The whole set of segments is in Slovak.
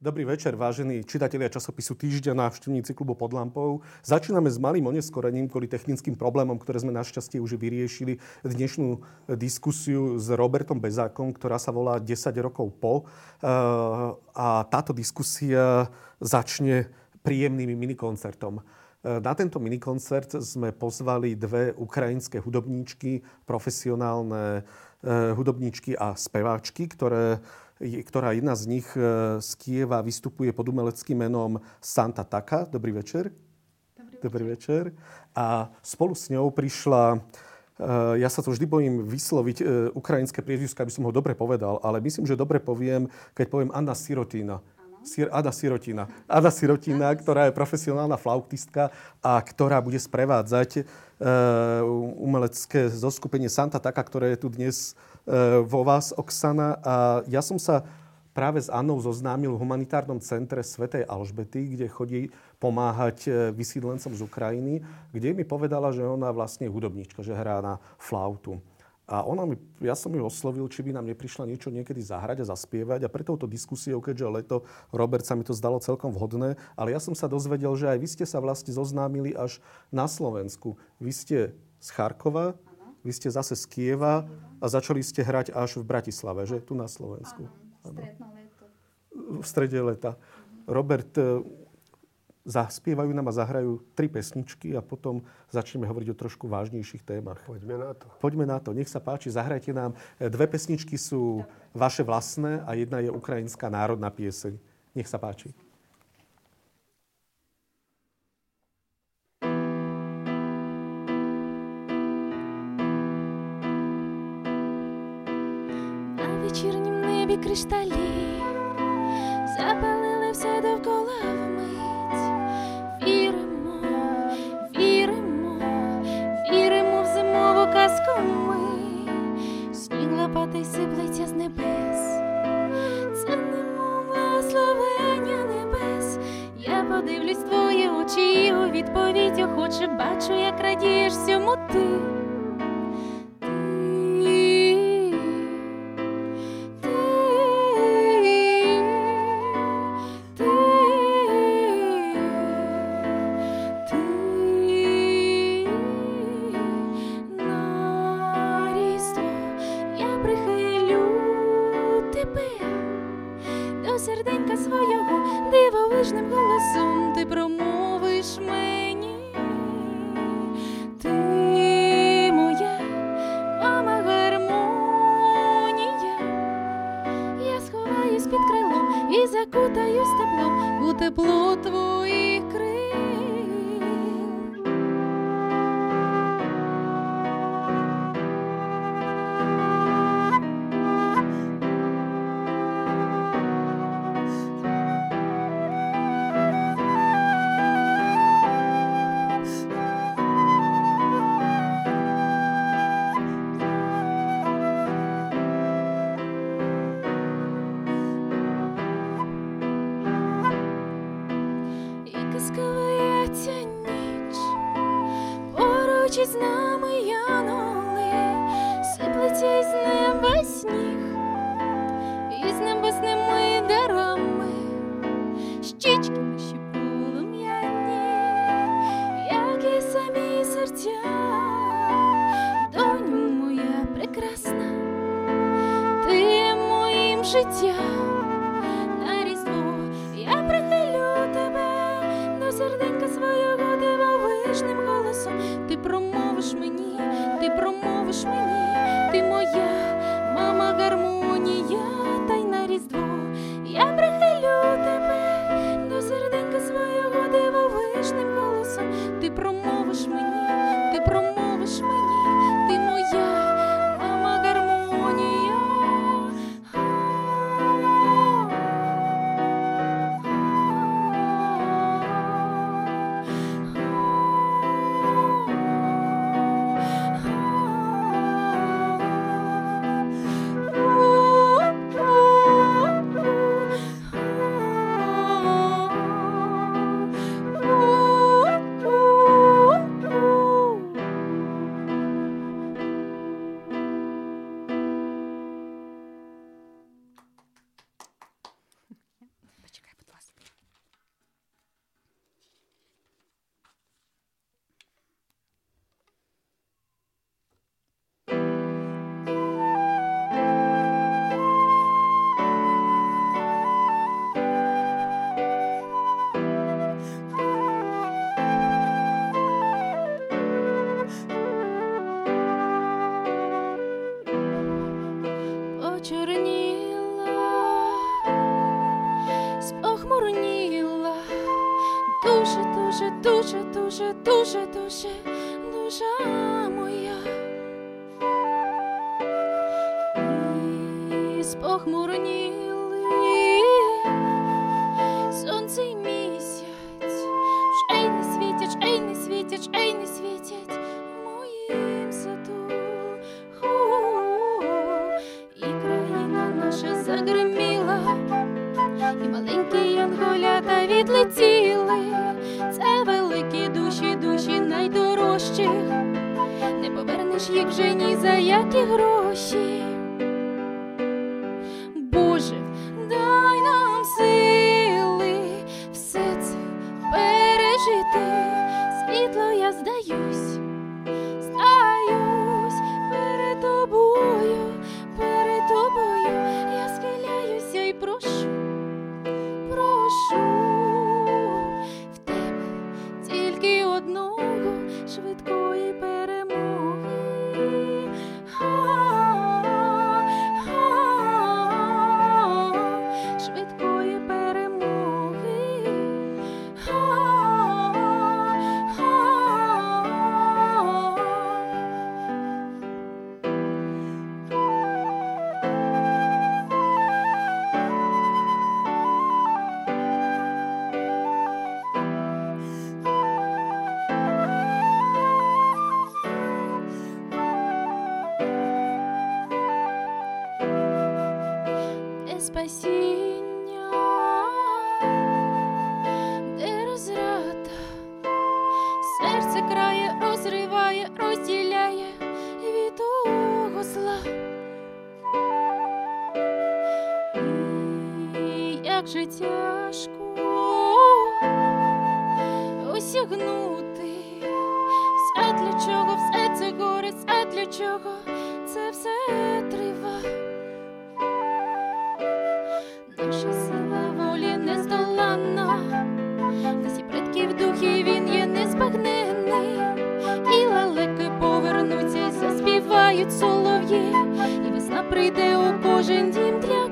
Dobrý večer, vážení čitatelia časopisu Týždeň, návštevníci klubu pod lampou. Začíname s malým oneskorením kvôli technickým problémom, ktoré sme našťastie už vyriešili. Dnešnú diskusiu s Robertom Bezákom, ktorá sa volá 10 rokov po. Eh, a táto diskusia začne príjemným minikoncertom. Eh, na tento minikoncert sme pozvali dve ukrajinské hudobníčky, profesionálne eh, hudobníčky a speváčky, ktoré ktorá jedna z nich e, z Kieva vystupuje pod umeleckým menom Santa Taka. Dobrý večer. Dobrý, Dobrý večer. A spolu s ňou prišla e, ja sa to vždy bojím vysloviť e, ukrajinské priezvisko, aby som ho dobre povedal, ale myslím, že dobre poviem, keď poviem Anna Sirotina. Sir, Ada Sirotina. Ada Sirotina, ktorá je profesionálna flautistka a ktorá bude sprevádzať uh, umelecké zoskupenie Santa Taka, ktoré je tu dnes vo vás, Oksana. A ja som sa práve s Annou zoznámil v humanitárnom centre Svetej Alžbety, kde chodí pomáhať e, vysídlencom z Ukrajiny, kde mi povedala, že ona vlastne je hudobníčka, že hrá na flautu. A ona mi, ja som ju oslovil, či by nám neprišla niečo niekedy zahrať a zaspievať. A pre touto diskusiou, keďže leto, Robert sa mi to zdalo celkom vhodné, ale ja som sa dozvedel, že aj vy ste sa vlastne zoznámili až na Slovensku. Vy ste z Charkova, vy ste zase z Kieva a začali ste hrať až v Bratislave, že? Tu na Slovensku. Áno. V strede leta. Robert, e, zaspievajú nám a zahrajú tri pesničky a potom začneme hovoriť o trošku vážnejších témach. Poďme na to. Poďme na to. Nech sa páči, zahrajte nám. E, dve pesničky sú vaše vlastné a jedna je ukrajinská národná pieseň. Nech sa páči. Кришталі, запалили все довкола вмить. Віримо, віримо, віримо в зимову казку ми, сніг лопатий сиплеться з небес, це немов благословення небес. Я подивлюсь твої очі, у відповідь охоче бачу, як радієш всьому ти. Солов'ї, і весна прийде у кожен дім для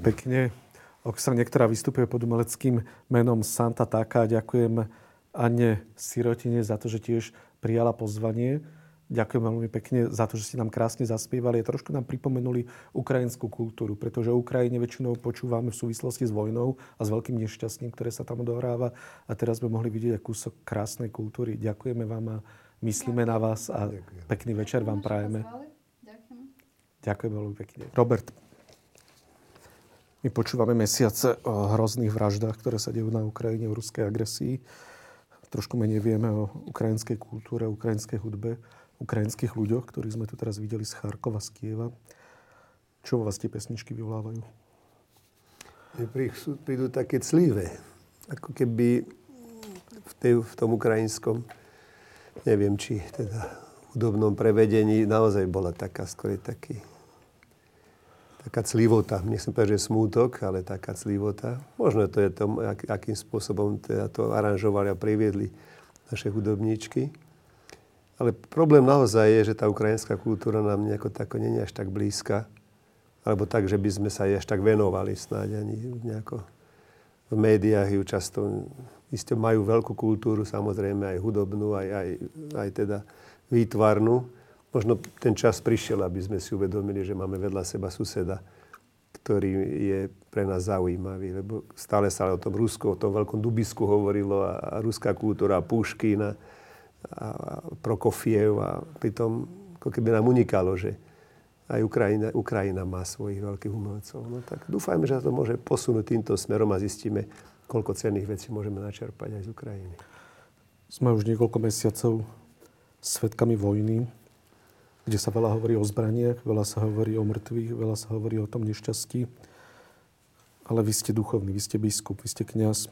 pekne. Oksana, ktorá vystupuje pod umeleckým menom Santa Taka. Ďakujem Anne Sirotine za to, že tiež prijala pozvanie. Ďakujem veľmi pekne za to, že ste nám krásne zaspievali a trošku nám pripomenuli ukrajinskú kultúru, pretože Ukrajine väčšinou počúvame v súvislosti s vojnou a s veľkým nešťastím, ktoré sa tam odohráva. A teraz sme mohli vidieť kúsok krásnej kultúry. Ďakujeme vám a myslíme na vás a pekný večer vám prajeme. Ďakujem veľmi pekne. Robert, my počúvame mesiace o hrozných vraždách, ktoré sa dejú na Ukrajine, o ruskej agresii. Trošku menej vieme o ukrajinskej kultúre, ukrajinskej hudbe, ukrajinských ľuďoch, ktorých sme tu teraz videli z Charkova, z Kieva. Čo vo vás tie pesničky vyvolávajú? Prídu také clivé, ako keby v, tej, v tom ukrajinskom, neviem, či teda hudobnom prevedení naozaj bola taká, skôr taký, taká clivota. Nechcem povedať, že smútok, ale taká clivota. Možno to je to, ak, akým spôsobom teda to aranžovali a priviedli naše hudobníčky. Ale problém naozaj je, že tá ukrajinská kultúra nám nejako tako nie je až tak blízka. Alebo tak, že by sme sa jej až tak venovali snáď ani nejako v médiách ju často, isté majú veľkú kultúru, samozrejme aj hudobnú, aj, aj, aj teda výtvarnú. Možno ten čas prišiel, aby sme si uvedomili, že máme vedľa seba suseda, ktorý je pre nás zaujímavý. Lebo stále sa o tom Rusku, o tom veľkom Dubisku hovorilo a, a ruská kultúra, a Puškina, a Prokofiev a pritom ako keby nám unikalo, že aj Ukrajina, Ukrajina má svojich veľkých umelcov. No tak dúfajme, že sa to môže posunúť týmto smerom a zistíme, koľko cenných vecí môžeme načerpať aj z Ukrajiny. Sme už niekoľko mesiacov svetkami vojny, kde sa veľa hovorí o zbraniach, veľa sa hovorí o mŕtvych, veľa sa hovorí o tom nešťastí. Ale vy ste duchovný, vy ste biskup, vy ste kňaz.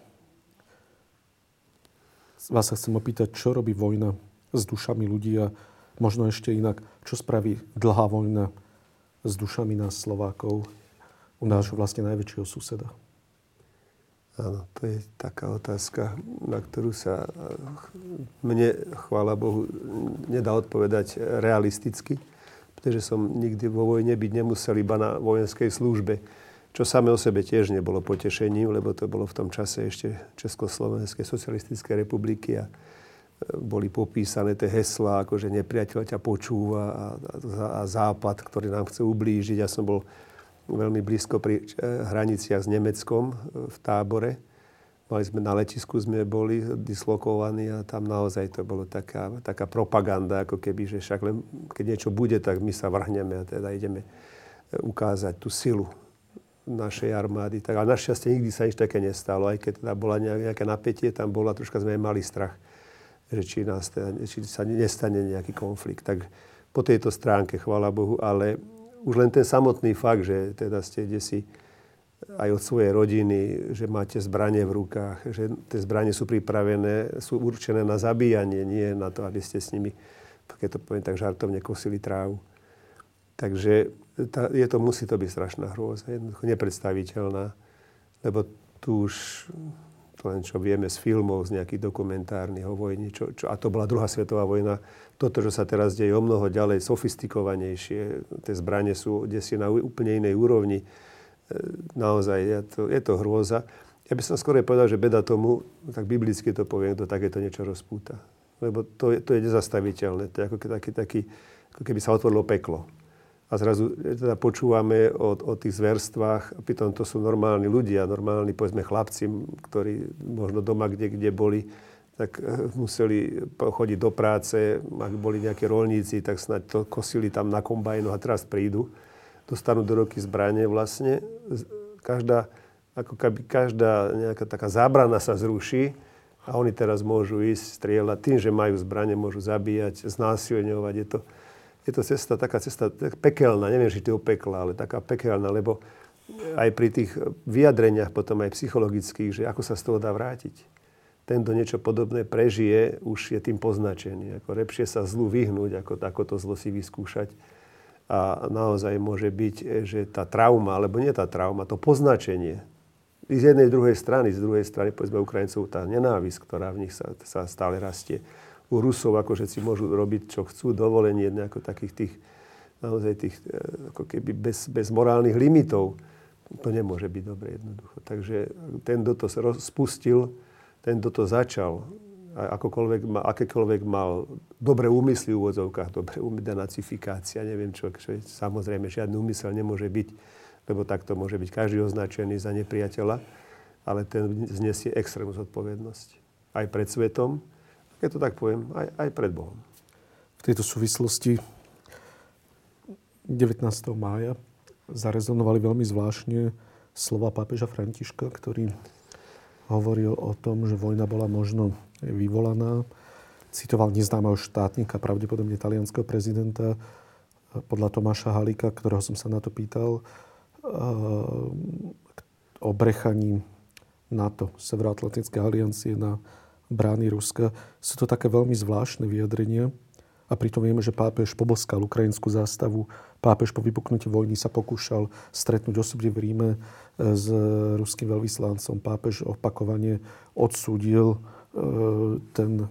Vás sa chcem opýtať, čo robí vojna s dušami ľudí a možno ešte inak, čo spraví dlhá vojna s dušami nás Slovákov u nášho vlastne najväčšieho suseda? Áno, to je taká otázka, na ktorú sa mne, chvála Bohu, nedá odpovedať realisticky, pretože som nikdy vo vojne byť nemusel iba na vojenskej službe, čo samé o sebe tiež nebolo potešením, lebo to bolo v tom čase ešte Československej socialistickej republiky a boli popísané tie heslá, ako že nepriateľ ťa počúva a, a, a západ, ktorý nám chce ublížiť. Ja som bol veľmi blízko pri hraniciach s Nemeckom v tábore. Mali sme na letisku, sme boli dislokovaní a tam naozaj to bolo taká, taká propaganda, ako keby, že však len, keď niečo bude, tak my sa vrhneme a teda ideme ukázať tú silu našej armády. Tak, ale našťastie nikdy sa nič také nestalo, aj keď teda bola nejaké napätie, tam bola, troška sme mali strach, že či, nás teda, či sa nestane nejaký konflikt. Tak po tejto stránke, chvála Bohu, ale už len ten samotný fakt, že teda ste kde si aj od svojej rodiny, že máte zbranie v rukách, že tie zbranie sú pripravené, sú určené na zabíjanie, nie na to, aby ste s nimi, keď to poviem tak žartovne, kosili trávu. Takže tá, je to, musí to byť strašná hrôza, jednoducho nepredstaviteľná, lebo tu už to len čo vieme z filmov, z nejakých dokumentárnych o vojni, čo, čo, a to bola druhá svetová vojna. Toto, čo sa teraz deje o mnoho ďalej, sofistikovanejšie, tie zbranie sú kde si na úplne inej úrovni. E, naozaj je to, je to hrôza. Ja by som skôr povedal, že beda tomu, tak biblicky to poviem, kto takéto niečo rozpúta. Lebo to je, to je nezastaviteľné. To je ako, taký, taký, ako keby sa otvorilo peklo a zrazu e, teda počúvame o, o tých zverstvách, a pritom to sú normálni ľudia, normálni, povedzme, chlapci, ktorí možno doma, kde, kde boli, tak e, museli chodiť do práce, ak boli nejakí rolníci, tak snáď to kosili tam na kombajnu a teraz prídu, dostanú do roky zbranie vlastne. Každá, ako keby každá nejaká taká zábrana sa zruší a oni teraz môžu ísť strieľať. Tým, že majú zbranie, môžu zabíjať, znásilňovať. Je to, je to cesta, taká cesta pekelná, neviem, či to pekla, ale taká pekelná, lebo aj pri tých vyjadreniach potom aj psychologických, že ako sa z toho dá vrátiť. Ten, kto niečo podobné prežije, už je tým poznačený. Ako lepšie sa zlu vyhnúť, ako, ako to zlo si vyskúšať. A naozaj môže byť, že tá trauma, alebo nie tá trauma, to poznačenie, z jednej, druhej strany, z druhej strany, povedzme, Ukrajincov, tá nenávisť, ktorá v nich sa, sa stále rastie, u Rusov akože si môžu robiť, čo chcú, dovolenie nejako takých tých, naozaj tých, e, ako keby bez, bez morálnych limitov. To nemôže byť dobre jednoducho. Takže ten, kto to spustil, ten, kto to začal, akokoľvek akékoľvek mal dobré úmysly v úvodzovkách, dobré denacifikácia, neviem čo, čo samozrejme žiadny úmysel nemôže byť, lebo takto môže byť každý označený za nepriateľa, ale ten znesie extrémnu zodpovednosť. Aj pred svetom, keď to tak poviem, aj, aj pred Bohom. V tejto súvislosti 19. mája zarezonovali veľmi zvláštne slova pápeža Františka, ktorý hovoril o tom, že vojna bola možno vyvolaná. Citoval neznámeho štátnika, pravdepodobne talianského prezidenta, podľa Tomáša Halika, ktorého som sa na to pýtal, o brechaní NATO, Severoatlantickej aliancie na brány Ruska. Sú to také veľmi zvláštne vyjadrenia. A pritom vieme, že pápež poboskal ukrajinskú zástavu. Pápež po vypuknutí vojny sa pokúšal stretnúť osobne v Ríme e, s ruským veľvyslancom. Pápež opakovane odsúdil e, ten, e,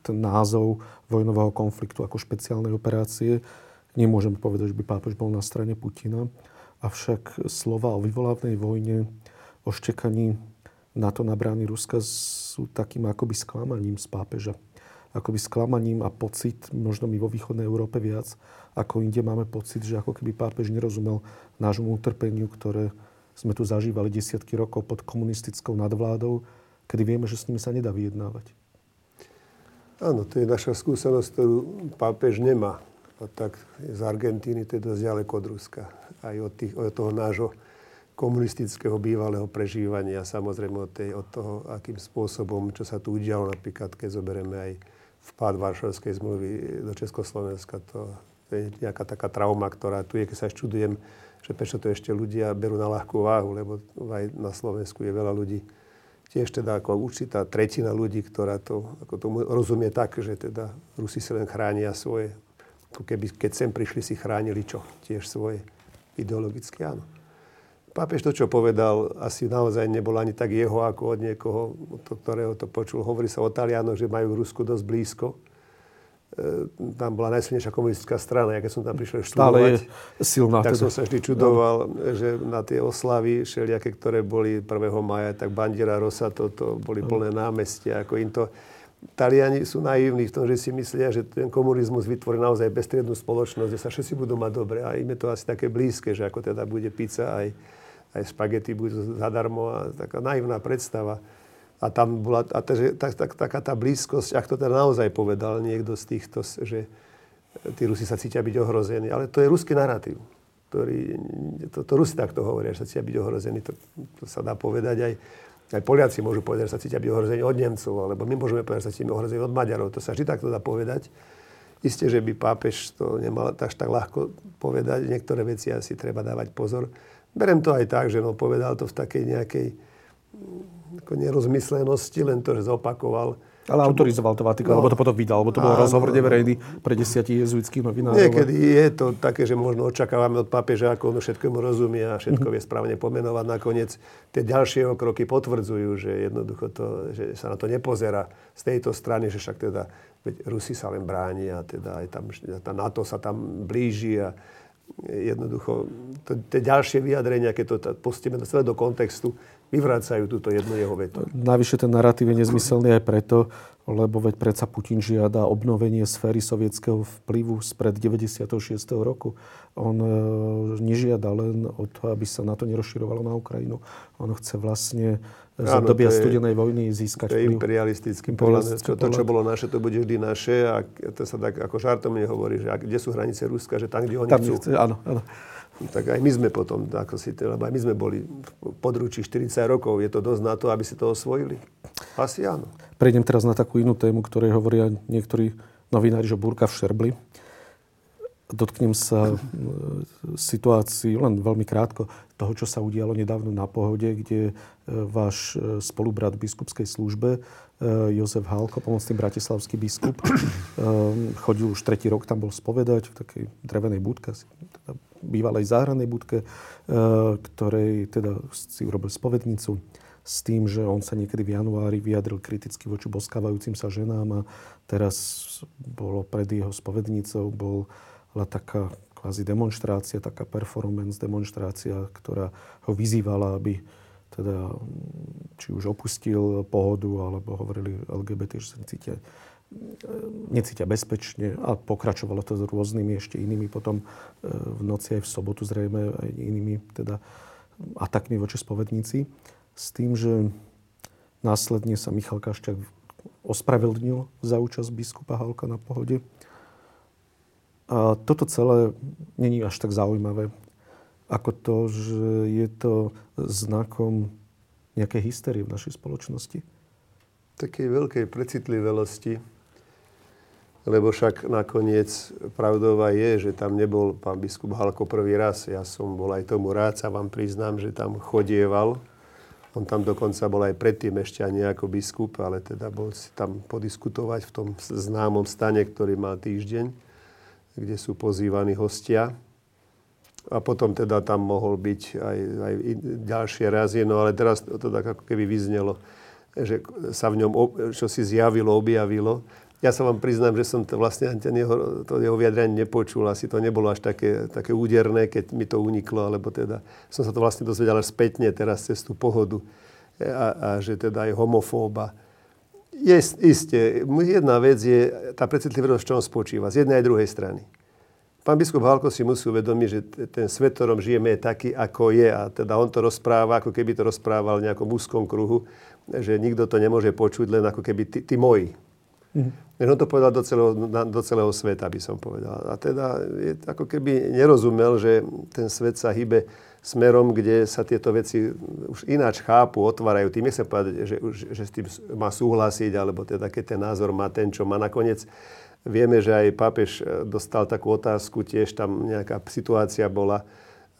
ten názov vojnového konfliktu ako špeciálnej operácie. Nemôžeme povedať, že by pápež bol na strane Putina. Avšak slova o vyvolávnej vojne, o štekaní NATO na brány Ruska sú takým akoby sklamaním z pápeža. Akoby sklamaním a pocit, možno my vo východnej Európe viac, ako inde máme pocit, že ako keby pápež nerozumel nášmu utrpeniu, ktoré sme tu zažívali desiatky rokov pod komunistickou nadvládou, kedy vieme, že s nimi sa nedá vyjednávať. Áno, to je naša skúsenosť, ktorú pápež nemá. A tak z Argentíny to je dosť ďaleko od Ruska. Aj od, tých, od toho nášho komunistického bývalého prežívania, samozrejme od, tej, od toho, akým spôsobom, čo sa tu udialo, napríklad keď zoberieme aj vpád Varšavskej zmluvy do Československa, to, je nejaká taká trauma, ktorá tu je, keď sa čudujem, že prečo to ešte ľudia berú na ľahkú váhu, lebo aj na Slovensku je veľa ľudí, tiež teda ako určitá tretina ľudí, ktorá to ako tomu rozumie tak, že teda Rusi si len chránia svoje, ako keby keď sem prišli, si chránili čo? Tiež svoje ideologické, áno. Pápež to, čo povedal, asi naozaj nebolo ani tak jeho, ako od niekoho, to, ktorého to počul. Hovorí sa o Talianoch, že majú Rusku dosť blízko. E, tam bola najsilnejšia komunistická strana. Ja keď som tam prišiel študovať, silná, tak teda. som sa vždy čudoval, no. že na tie oslavy všelijaké, ktoré boli 1. maja, tak Bandiera Rosa, to, to boli plné námestia. Ako im to... Taliani sú naivní v tom, že si myslia, že ten komunizmus vytvorí naozaj beztriednú spoločnosť, kde sa všetci budú mať dobre. A im je to asi také blízke, že ako teda bude pizza aj aj spagety budú zadarmo a taká naivná predstava. A tam bola a takže, tak, tak, taká tá blízkosť, ak to teda naozaj povedal niekto z týchto, že tí Rusi sa cítia byť ohrození. Ale to je ruský narratív, ktorý, to, to Rusi takto hovoria, že sa cítia byť ohrození. To, to sa dá povedať aj, aj Poliaci môžu povedať, že sa cítia byť ohrození od Nemcov, alebo my môžeme povedať, že sa cítime ohrození od Maďarov. To sa vždy takto dá povedať. Isté, že by pápež to nemal až tak ľahko povedať. Niektoré veci asi treba dávať pozor Berem to aj tak, že no, povedal to v takej nejakej mm, ako nerozmyslenosti, len to, že zopakoval. Ale autorizoval to Vatikán, No. lebo to potom vydal, lebo to bol Áno, rozhovor áno. neverejný pre desiatich jezuitských novinárov. Niekedy je to také, že možno očakávame od pápeža, ako on všetkému rozumie a všetko vie správne pomenovať. Nakoniec tie ďalšie jeho kroky potvrdzujú, že jednoducho to, že sa na to nepozerá z tejto strany, že však teda veď Rusi sa len bráni a teda aj tam, tá NATO sa tam blíži a jednoducho tie ďalšie vyjadrenia, keď to pustíme celé do kontextu, vyvracajú túto jednu jeho vetu. Navyše ten narratív je nezmyselný aj preto, lebo veď predsa Putin žiada obnovenie sféry sovietského vplyvu spred 96. roku. On e, nežiada len o to, aby sa na to nerozširovalo na Ukrajinu. On chce vlastne za Áno, dobia to studenej vojny získať To je imperialistický pohľad. Čo, to, čo bolo naše, to bude vždy naše. A to sa tak ako žartom nehovorí, že kde sú hranice Ruska, že tam, kde oni Tam chcú. nechce, áno, áno. Tak aj my sme potom, ako si, to- lebo aj my sme boli v područí 40 rokov. Je to dosť na to, aby si to osvojili? Asi áno. Prejdem teraz na takú inú tému, ktorej hovoria niektorí novinári, že búrka v Šerbli. Dotknem sa e, situácií len veľmi krátko toho, čo sa udialo nedávno na pohode, kde e, váš e, spolubrat v biskupskej službe, Jozef Hálko, pomocný bratislavský biskup, chodil už tretí rok, tam bol spovedať v takej drevenej budke, teda bývalej záhradnej budke, ktorej teda si urobil spovednicu s tým, že on sa niekedy v januári vyjadril kriticky voči boskávajúcim sa ženám a teraz bolo pred jeho spovednicou bola taká kvázi demonstrácia, taká performance demonstrácia, ktorá ho vyzývala, aby teda mm, či už opustil pohodu, alebo hovorili LGBT, že sa cítia, necítia bezpečne a pokračovalo to s rôznymi ešte inými potom e, v noci aj v sobotu zrejme aj inými teda atakmi voči spovedníci s tým, že následne sa Michal Kašťák ospravedlnil za účasť biskupa Halka na pohode. A toto celé není až tak zaujímavé, ako to, že je to znakom nejakej hysterie v našej spoločnosti. Takej veľkej precitlivelosti, lebo však nakoniec pravdová je, že tam nebol pán biskup Halko prvý raz. Ja som bol aj tomu rád, sa vám priznám, že tam chodieval. On tam dokonca bol aj predtým ešte ani ako biskup, ale teda bol si tam podiskutovať v tom známom stane, ktorý mal týždeň, kde sú pozývaní hostia. A potom teda tam mohol byť aj, aj ďalšie razy, no ale teraz to, tak ako keby vyznelo, že sa v ňom čo si zjavilo, objavilo. Ja sa vám priznám, že som to vlastne ten jeho, to jeho vyjadrenie nepočul, asi to nebolo až také, také úderné, keď mi to uniklo, alebo teda som sa to vlastne dozvedel až spätne teraz cez tú pohodu a, a že teda je homofóba. Je, isté, jedna vec je tá precitlivosť, v čom spočíva, z jednej aj druhej strany. Pán biskup Halko si musí uvedomiť, že ten svet, ktorom žijeme, je taký, ako je. A teda on to rozpráva, ako keby to rozprával v nejakom úzkom kruhu, že nikto to nemôže počuť, len ako keby tí, tí moji. Mm. On to povedal do celého, do celého sveta, by som povedal. A teda je ako keby nerozumel, že ten svet sa hýbe smerom, kde sa tieto veci už ináč chápu, otvárajú. Tým nechcem povedať, že, že, s tým má súhlasiť, alebo teda keď ten názor má ten, čo má nakoniec. Vieme, že aj pápež e, dostal takú otázku, tiež tam nejaká situácia bola,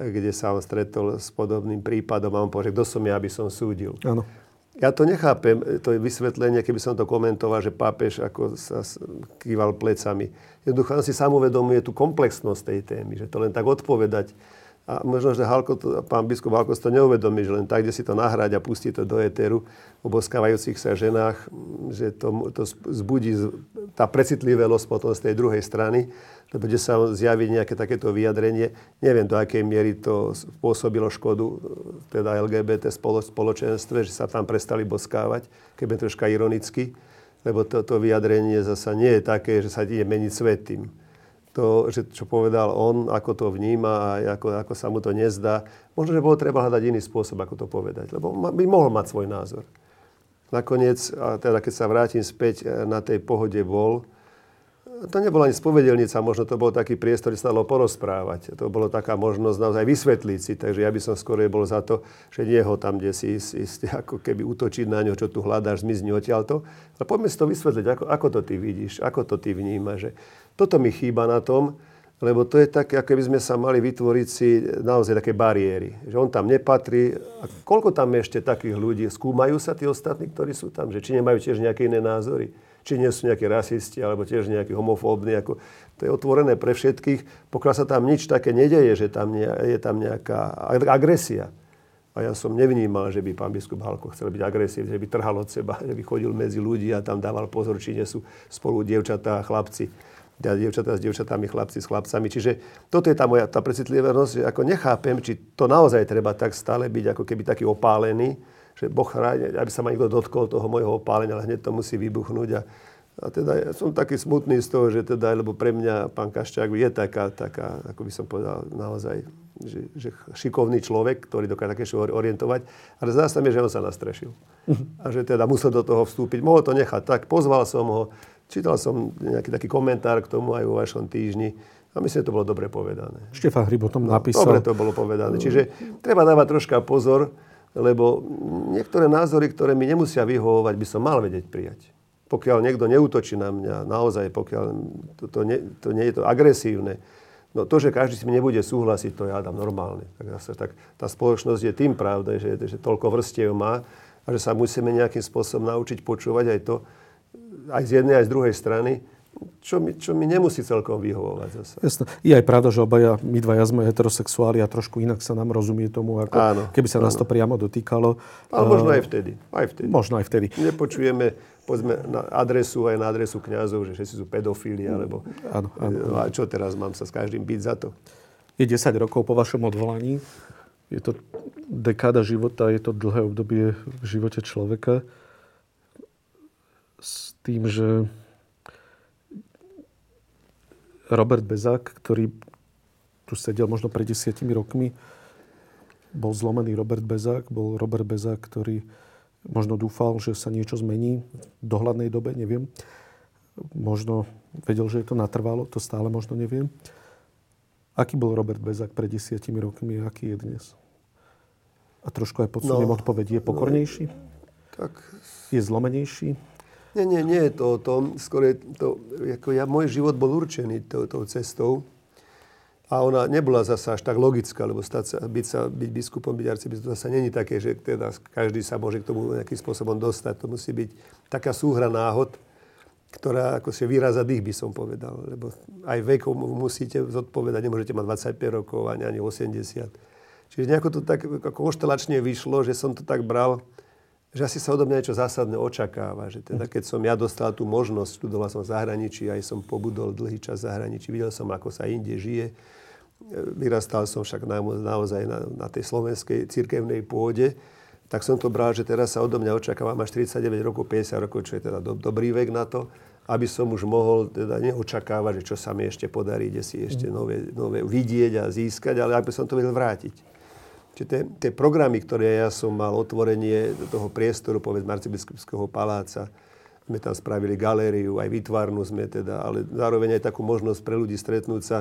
e, kde sa on stretol s podobným prípadom a on povedal, kto som ja, aby som súdil. Áno. Ja to nechápem, to je vysvetlenie, keby som to komentoval, že pápež ako sa kýval plecami. Jednoducho on si sám uvedomuje tú komplexnosť tej témy, že to len tak odpovedať. A možno, že Halko to, pán biskup Halko to neuvedomí, že len tak, kde si to nahrať a pustí to do éteru o boskávajúcich sa ženách, že to, to zbudí tá precitlivelosť potom z tej druhej strany, lebo kde sa zjaví nejaké takéto vyjadrenie. Neviem, do akej miery to spôsobilo škodu teda LGBT spolo, spoločenstve, že sa tam prestali boskávať, keby troška ironicky, lebo toto vyjadrenie zasa nie je také, že sa ide meniť svet tým to, že, čo povedal on, ako to vníma a ako, ako sa mu to nezdá. Možno, že bolo treba hľadať iný spôsob, ako to povedať, lebo by mohol mať svoj názor. Nakoniec, a teda keď sa vrátim späť, e, na tej pohode bol, to nebola ani spovedelnica, možno to bol taký priestor, kde sa dalo porozprávať. To bolo taká možnosť naozaj vysvetliť si, takže ja by som skôr bol za to, že nie ho tam, kde si ísť, ísť ako keby útočiť na ňo, čo tu hľadáš, zmizni odtiaľto. Ale poďme si to vysvetliť, ako, ako to ty vidíš, ako to ty vnímaš. Že toto mi chýba na tom, Lebo to je také, ako by sme sa mali vytvoriť si naozaj také bariéry. Že on tam nepatrí. A koľko tam ešte takých ľudí? Skúmajú sa tí ostatní, ktorí sú tam? Že či nemajú tiež nejaké iné názory? Či nie sú nejakí rasisti, alebo tiež nejakí homofóbni? Ako, to je otvorené pre všetkých. Pokiaľ sa tam nič také nedeje, že tam nie, je tam nejaká agresia. A ja som nevnímal, že by pán biskup Halko chcel byť agresívny, že by trhal od seba, že by chodil medzi ľudí a tam dával pozor, či nie sú spolu dievčatá a chlapci teda dievčatá s dievčatami, chlapci s chlapcami. Čiže toto je tá moja tá precitlivosť, že ako nechápem, či to naozaj treba tak stále byť ako keby taký opálený, že Boh chráni, aby sa ma niekto dotkol toho môjho opálenia, ale hneď to musí vybuchnúť. A, a teda ja som taký smutný z toho, že teda, lebo pre mňa pán Kašťák je taká, taká, ako by som povedal, naozaj, že, že šikovný človek, ktorý dokáže také orientovať, ale zdá sa mi, že on sa nastrešil. A že teda musel do toho vstúpiť. Mohol to nechať tak, pozval som ho, Čítal som nejaký taký komentár k tomu aj vo vašom týždni a myslím, že to bolo dobre povedané. Štefan Hryb o tom no, napísal. Dobre to bolo povedané. Čiže treba dávať troška pozor, lebo niektoré názory, ktoré mi nemusia vyhovovať, by som mal vedieť prijať. Pokiaľ niekto neútočí na mňa, naozaj, pokiaľ to, to, nie, to nie je to agresívne, No to, že každý si mi nebude súhlasiť, to je Adam normálne. Tak, zase, tak tá spoločnosť je tým pravda, že, že toľko vrstiev má a že sa musíme nejakým spôsobom naučiť počúvať aj to, aj z jednej, aj z druhej strany, čo mi, čo mi nemusí celkom vyhovovať zase. Jasné. Je aj pravda, že obaja, my dvaja sme heterosexuáli a trošku inak sa nám rozumie tomu, ako áno, keby sa áno. nás to priamo dotýkalo. Ale možno aj vtedy. Aj vtedy. Možno aj vtedy. Nepočujeme povedzme, na adresu aj na adresu kňazov, že všetci sú pedofíli, alebo áno, áno. No a čo teraz, mám sa s každým byť za to? Je 10 rokov po vašom odvolaní. Je to dekáda života, je to dlhé obdobie v živote človeka tým, že Robert Bezák, ktorý tu sedel možno pred desiatimi rokmi, bol zlomený Robert Bezák, bol Robert Bezák, ktorý možno dúfal, že sa niečo zmení v dohľadnej dobe, neviem. Možno vedel, že je to natrvalo, to stále možno neviem. Aký bol Robert Bezák pred desiatimi rokmi a aký je dnes? A trošku aj podsuniem no, odpoveď. Je pokornejší? No, tak... Je zlomenejší? Nie, nie, nie je to o tom. Skôr je to, ako ja, môj život bol určený tou, tou cestou. A ona nebola zasa až tak logická, lebo stať sa, byť, sa, byť biskupom, byť arcibiskupom, zase není také, že teda každý sa môže k tomu nejakým spôsobom dostať. To musí byť taká súhra náhod, ktorá ako si vyráza dých, by som povedal. Lebo aj vekom musíte zodpovedať, nemôžete mať 25 rokov ani, ani 80. Čiže nejako to tak konštelačne vyšlo, že som to tak bral, že asi sa odo mňa niečo zásadné očakáva. Že teda, keď som ja dostal tú možnosť, študoval som v zahraničí, aj som pobudol dlhý čas v zahraničí, videl som, ako sa inde žije. Vyrastal som však naozaj na, na tej slovenskej cirkevnej pôde, tak som to bral, že teraz sa odo mňa očakáva, máš 49 rokov, 50 rokov, čo je teda do, dobrý vek na to, aby som už mohol teda neočakávať, že čo sa mi ešte podarí, kde si ešte nové, nové vidieť a získať, ale aby som to vedel vrátiť. Čiže tie, tie programy, ktoré ja som mal, otvorenie do toho priestoru, povedzme, arcibiskupského paláca, sme tam spravili galériu, aj vytvarnú sme teda, ale zároveň aj takú možnosť pre ľudí stretnúť sa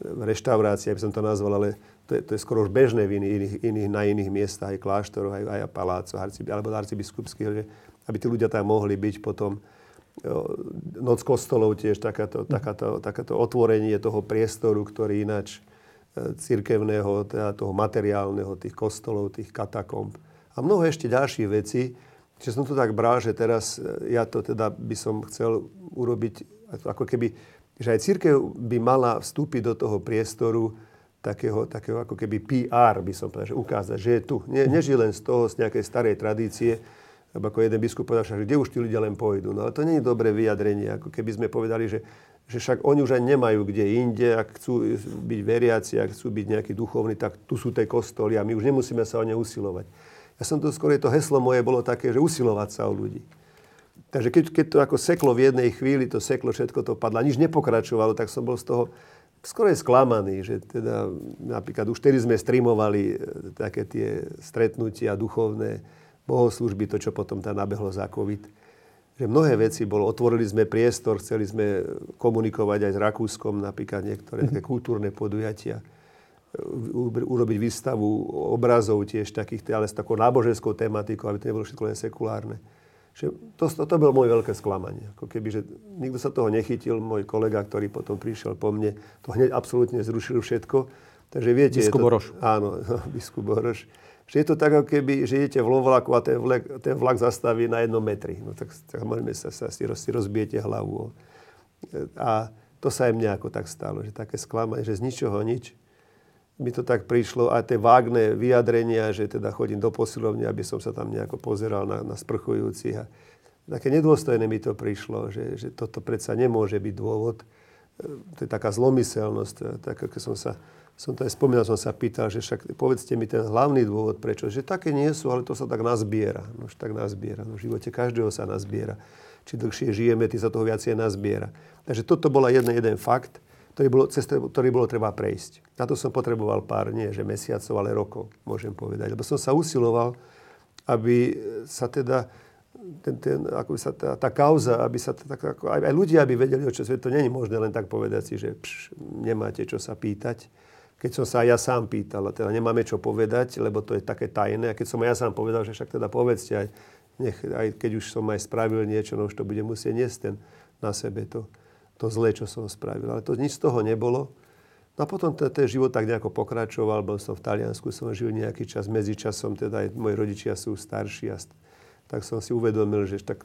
v reštaurácii, aby som to nazval, ale to je, to je skoro už bežné v iných, iných, na iných miestach, aj kláštoroch, aj, aj palácoch, alebo arcibiskupských, aby tí ľudia tam mohli byť potom noc kostolov tiež takáto, takáto, takáto otvorenie toho priestoru, ktorý ináč cirkevného, teda toho materiálneho, tých kostolov, tých katakomb. A mnoho ešte ďalších vecí. Čiže som to tak bral, že teraz e, ja to teda by som chcel urobiť, ako keby, že aj církev by mala vstúpiť do toho priestoru takého, takého ako keby PR, by som povedal, že ukázať, že je tu. Nie, neží len z toho, z nejakej starej tradície, ako jeden biskup povedal, že kde už tí ľudia len pôjdu. No ale to nie je dobré vyjadrenie, ako keby sme povedali, že že však oni už ani nemajú kde inde, ak chcú byť veriaci, ak chcú byť nejakí duchovní, tak tu sú tie kostoly a my už nemusíme sa o ne usilovať. Ja som to skôr, to heslo moje bolo také, že usilovať sa o ľudí. Takže keď, keď to ako seklo v jednej chvíli, to seklo, všetko to padlo, nič nepokračovalo, tak som bol z toho skoro je sklamaný, že teda napríklad už tedy sme streamovali e, také tie stretnutia duchovné, bohoslužby, to, čo potom tam nabehlo za COVID že mnohé veci bolo, otvorili sme priestor, chceli sme komunikovať aj s Rakúskom, napríklad niektoré také kultúrne podujatia, urobiť výstavu obrazov tiež takých, ale s takou náboženskou tematikou, aby to nebolo všetko len sekulárne. že to, to, to bolo moje veľké sklamanie. Ako keby, že nikto sa toho nechytil. Môj kolega, ktorý potom prišiel po mne, to hneď absolútne zrušil všetko. Takže viete... Biskup Boroš. Áno, biskup Boroš. Že je to tak, ako keby, že idete v lovlaku a ten vlak, ten vlak zastaví na jednom metri. No tak, tak sa, sa si, roz, si rozbijete hlavu. A to sa aj mne ako tak stalo, že také sklamanie, že z ničoho nič mi to tak prišlo, aj tie vágne vyjadrenia, že teda chodím do posilovne, aby som sa tam nejako pozeral na, na sprchujúcich. A také nedôstojné mi to prišlo, že, že toto predsa nemôže byť dôvod. To je taká zlomyselnosť. Tak ako som sa, som to aj spomínal, som sa pýtal, že však povedzte mi ten hlavný dôvod, prečo. Že také nie sú, ale to sa tak nazbiera. No už tak nazbiera. No, v živote každého sa nazbiera. Či dlhšie žijeme, tým sa toho viacej nazbiera. Takže toto bola jeden, jeden fakt ktorý bolo, cez ktorý bolo treba prejsť. Na to som potreboval pár, nie že mesiacov, ale rokov, môžem povedať. Lebo som sa usiloval, aby sa teda ten, ten, ako sa tá, tá kauza, aby sa tak, ako, aj, aj ľudia aby vedeli, o čo svet, to je možné len tak povedať si, že pš, nemáte čo sa pýtať. Keď som sa ja sám pýtal, a teda nemáme čo povedať, lebo to je také tajné. A keď som ja sám povedal, že však teda povedzte, aj, nech, aj keď už som aj spravil niečo, no už to bude musieť niesť ten na sebe to to zlé, čo som spravil. Ale to nič z toho nebolo. No a potom ten, ten život tak nejako pokračoval. Bol som v Taliansku, som žil nejaký čas. Medzičasom teda aj moji rodičia sú starší. A tak som si uvedomil, že tak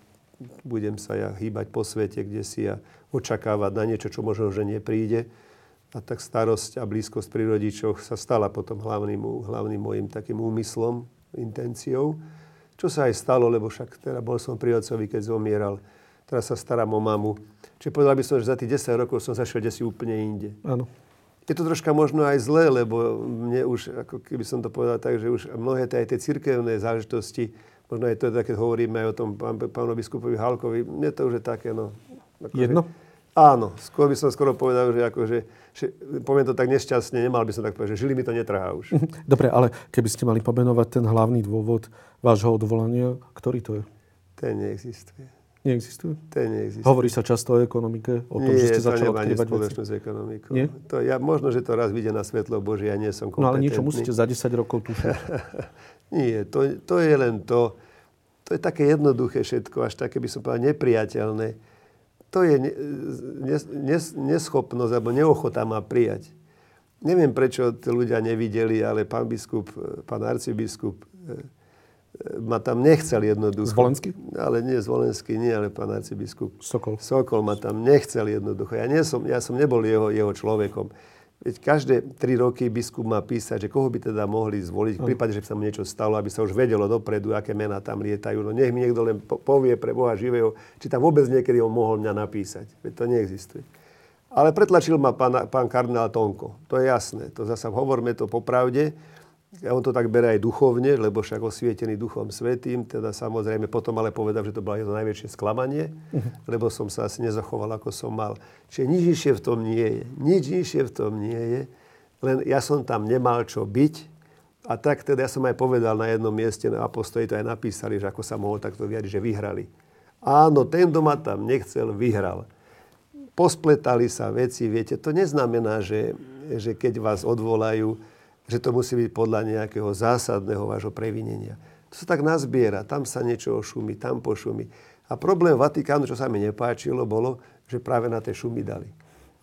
budem sa ja hýbať po svete, kde si ja očakávať na niečo, čo možno, že nepríde. A tak starosť a blízkosť pri rodičoch sa stala potom hlavným, hlavným môjim takým úmyslom, intenciou. Čo sa aj stalo, lebo však teda bol som pri otcovi, keď zomieral. Teraz sa starám o mamu. Čiže povedal by som, že za tých 10 rokov som zašiel desi úplne inde. Áno. Je to troška možno aj zlé, lebo mne už, ako keby som to povedal tak, že už mnohé tie, aj tie cirkevné záležitosti, možno aj to, keď hovoríme aj o tom pán, pánu biskupovi Halkovi, mne to už je také, no... Ako Jedno? Že, áno, skôr by som skoro povedal, že akože, že, poviem to tak nešťastne, nemal by som tak povedať, že žili mi to netrhá už. Dobre, ale keby ste mali pomenovať ten hlavný dôvod vášho odvolania, ktorý to je? Ten neexistuje. Neexistuje? To neexistuje. Hovorí sa často o ekonomike, o tom, nie, že ste začali odkrývať veci? s ekonomikou. Nie? To ja, možno, že to raz vyjde na svetlo Bože, ja nie som kompetentný. No ale niečo musíte za 10 rokov tušiť. nie, to, to je len to, to je také jednoduché všetko, až také by som povedal nepriateľné. To je nes, nes, neschopnosť alebo neochota má prijať. Neviem, prečo tí ľudia nevideli, ale pán biskup, pán arcibiskup ma tam nechcel jednoducho. Zvolenský? Ale nie Zvolenský, nie, ale pán arcibiskup. Sokol. Sokol ma tam nechcel jednoducho. Ja, nie som, ja som nebol jeho, jeho človekom. Veď každé tri roky biskup má písať, že koho by teda mohli zvoliť, v prípade, že by sa mu niečo stalo, aby sa už vedelo dopredu, aké mená tam lietajú. No nech mi niekto len povie pre Boha živého, či tam vôbec niekedy on mohol mňa napísať. Veď to neexistuje. Ale pretlačil ma pán, pán kardinál Tonko. To je jasné. To zasa hovorme to popravde. A on to tak bere aj duchovne, lebo však osvietený duchom svetým, teda samozrejme potom ale povedal, že to bolo jedno najväčšie sklamanie, uh-huh. lebo som sa asi nezachoval, ako som mal. Čiže nič nižšie v tom nie je. Nič nižšie v tom nie je, len ja som tam nemal čo byť. A tak teda ja som aj povedal na jednom mieste, na apostoli to aj napísali, že ako sa mohol takto vyjadriť, že vyhrali. Áno, ten, kto ma tam nechcel, vyhral. Pospletali sa veci, viete, to neznamená, že, že keď vás odvolajú, že to musí byť podľa nejakého zásadného vášho previnenia. To sa tak nazbiera, tam sa niečo ošumí, tam pošumí. A problém Vatikánu, čo sa mi nepáčilo, bolo, že práve na tie šumy dali.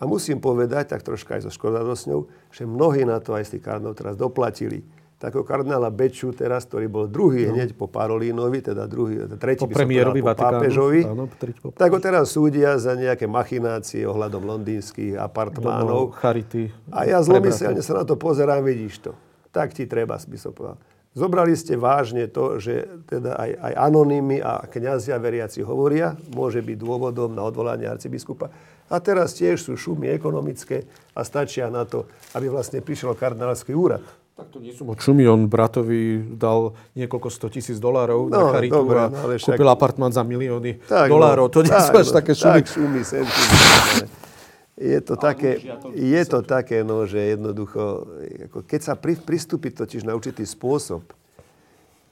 A musím povedať, tak troška aj so škodadosňou, že mnohí na to aj z tých kardinálov teraz doplatili takého kardinála Beču teraz, ktorý bol druhý no. hneď po Parolínovi, teda druhý, teda tretí po by povedal, po pápežovi, áno, po tak ho teraz súdia za nejaké machinácie ohľadom londýnskych apartmánov. Charity. A ja zlomyselne sa na to pozerám, vidíš to. Tak ti treba, by som povedal. Zobrali ste vážne to, že teda aj, aj anonymy a kniazia veriaci hovoria, môže byť dôvodom na odvolanie arcibiskupa. A teraz tiež sú šumy ekonomické a stačia na to, aby vlastne prišiel kardinálsky úrad. Tak to nie sú moc šumy. On bratovi dal niekoľko sto tisíc dolárov no, na charitu dobré, a no, ale však... kúpil apartmán za milióny tak, dolárov. No, to nie sú až no, také šumy. Tak, šumy, Je to, také, je to také, no, že jednoducho, ako keď sa pri, pristúpi totiž na určitý spôsob,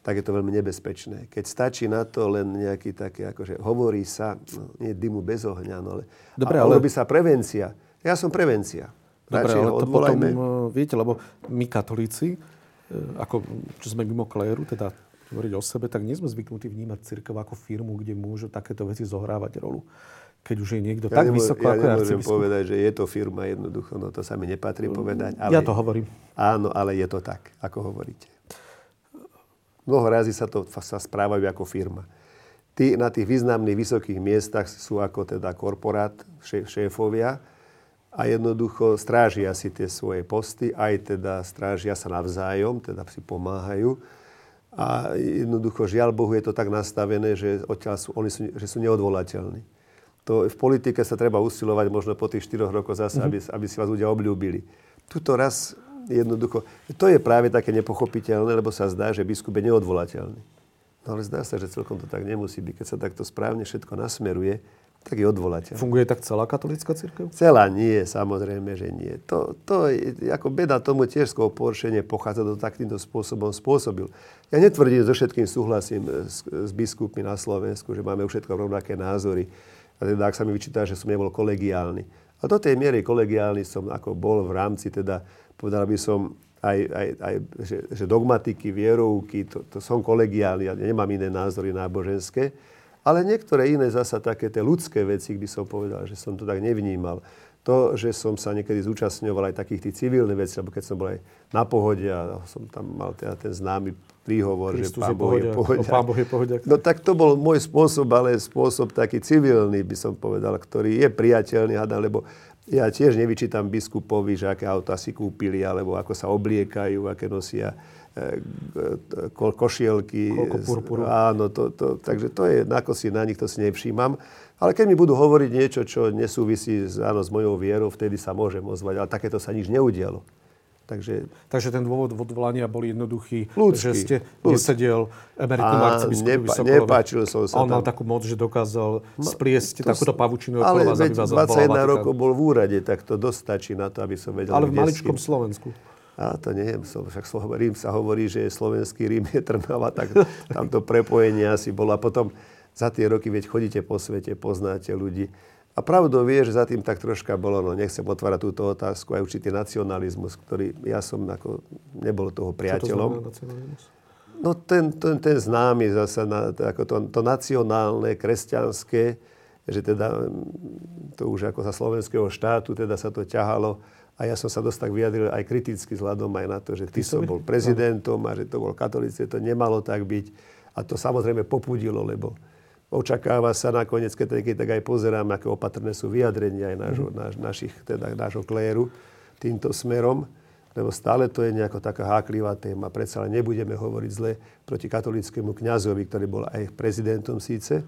tak je to veľmi nebezpečné. Keď stačí na to len nejaký také, akože hovorí sa, no, nie dymu bez ohňa, no, ale, Dobre, ale... robí sa prevencia. Ja som prevencia. Dobre, ale to potom, eh, viete, lebo my katolíci, eh, ako, čo sme mimo kléru, teda hovoriť o sebe, tak nie sme zvyknutí vnímať církev ako firmu, kde môžu takéto veci zohrávať rolu. Keď už je niekto Ja, tak nemô- vysoko, ja ako nemôžem povedať, že je to firma jednoducho, no to sa mi nepatrí povedať. Ale, Ja to hovorím. Áno, ale je to tak, ako hovoríte. Mnoho razy sa to sa správajú ako firma. Tí na tých významných vysokých miestach sú ako teda korporát, šé- šéfovia a jednoducho strážia si tie svoje posty, aj teda strážia sa navzájom, teda si pomáhajú. A jednoducho, žiaľ Bohu, je to tak nastavené, že odtiaľ sú, oni sú, že sú neodvolateľní. To v politike sa treba usilovať možno po tých 4 rokoch zase, mm-hmm. aby, aby si vás ľudia obľúbili. Tuto raz jednoducho, to je práve také nepochopiteľné, lebo sa zdá, že biskup je neodvolateľný. No ale zdá sa, že celkom to tak nemusí byť. Keď sa takto správne všetko nasmeruje, tak je odvolateľný. Funguje tak celá katolická církev? Celá nie, samozrejme, že nie. To, to je, ako beda tomu tiež poršenie pochádza, to takýmto spôsobom spôsobil. Ja netvrdím, so všetkým súhlasím s, s biskupmi na Slovensku, že máme všetko rovnaké názory. A teda, ak sa mi vyčíta, že som nebol kolegiálny. A do tej miery kolegiálny som ako bol v rámci, teda, povedal by som, aj, aj, aj že, že dogmatiky, vierovky, to, to som kolegiálny, ja nemám iné názory náboženské. Ale niektoré iné zasa také tie ľudské veci, by som povedal, že som to tak nevnímal. To, že som sa niekedy zúčastňoval aj takých tých civilných vecí, lebo keď som bol aj na pohode a som tam mal teda ten známy príhovor, Kristus že Pán Boh je pohodiak. pohodiak. O, Pán Boh je pohodiak. No tak to bol môj spôsob, ale spôsob taký civilný, by som povedal, ktorý je priateľný, hada, lebo ja tiež nevyčítam biskupovi, že aké auta si kúpili, alebo ako sa obliekajú, aké nosia ko, košielky. Koľko purpuru. Áno, to, to, takže to je, ako si na nich to si nevšímam. Ale keď mi budú hovoriť niečo, čo nesúvisí s, áno, s mojou vierou, vtedy sa môžem ozvať. Ale takéto sa nič neudialo. Takže Takže ten dôvod odvolania bol jednoduchý, Ľudský. že ste Ľudský. nesedel emeritum Á, arcibiskup nepa- nepáčil som sa on mal tam. takú moc, že dokázal spliesť to takúto pavučinu ale okolo vás, aby vás 21 odvolal rokov bol v úrade, tak to dosť stačí na to, aby som vedel, Ale v maličkom kým. Slovensku. A to neviem, som, však Rím sa hovorí, že slovenský Rím je Trnava, tak tam to prepojenie asi bolo. A potom za tie roky, veď chodíte po svete, poznáte ľudí. A pravdou vie, že za tým tak troška bolo, no nechcem otvárať túto otázku, aj určitý nacionalizmus, ktorý ja som ako nebol toho Čo to priateľom. znamená nacionalizmus? No ten, ten, ten známy zase, na, to, ako to, to nacionálne, kresťanské, že teda mm, to už ako za slovenského štátu teda sa to ťahalo a ja som sa dosť tak vyjadril aj kriticky vzhľadom aj na to, že ty som bol prezidentom a že to bol katolície, to nemalo tak byť a to samozrejme popudilo, lebo očakáva sa nakoniec, keď, tak aj pozerám, aké opatrné sú vyjadrenia aj nášho, naš, našich, teda nášho kléru týmto smerom, lebo stále to je nejako taká háklivá téma. Predsa len nebudeme hovoriť zle proti katolickému kňazovi, ktorý bol aj prezidentom síce,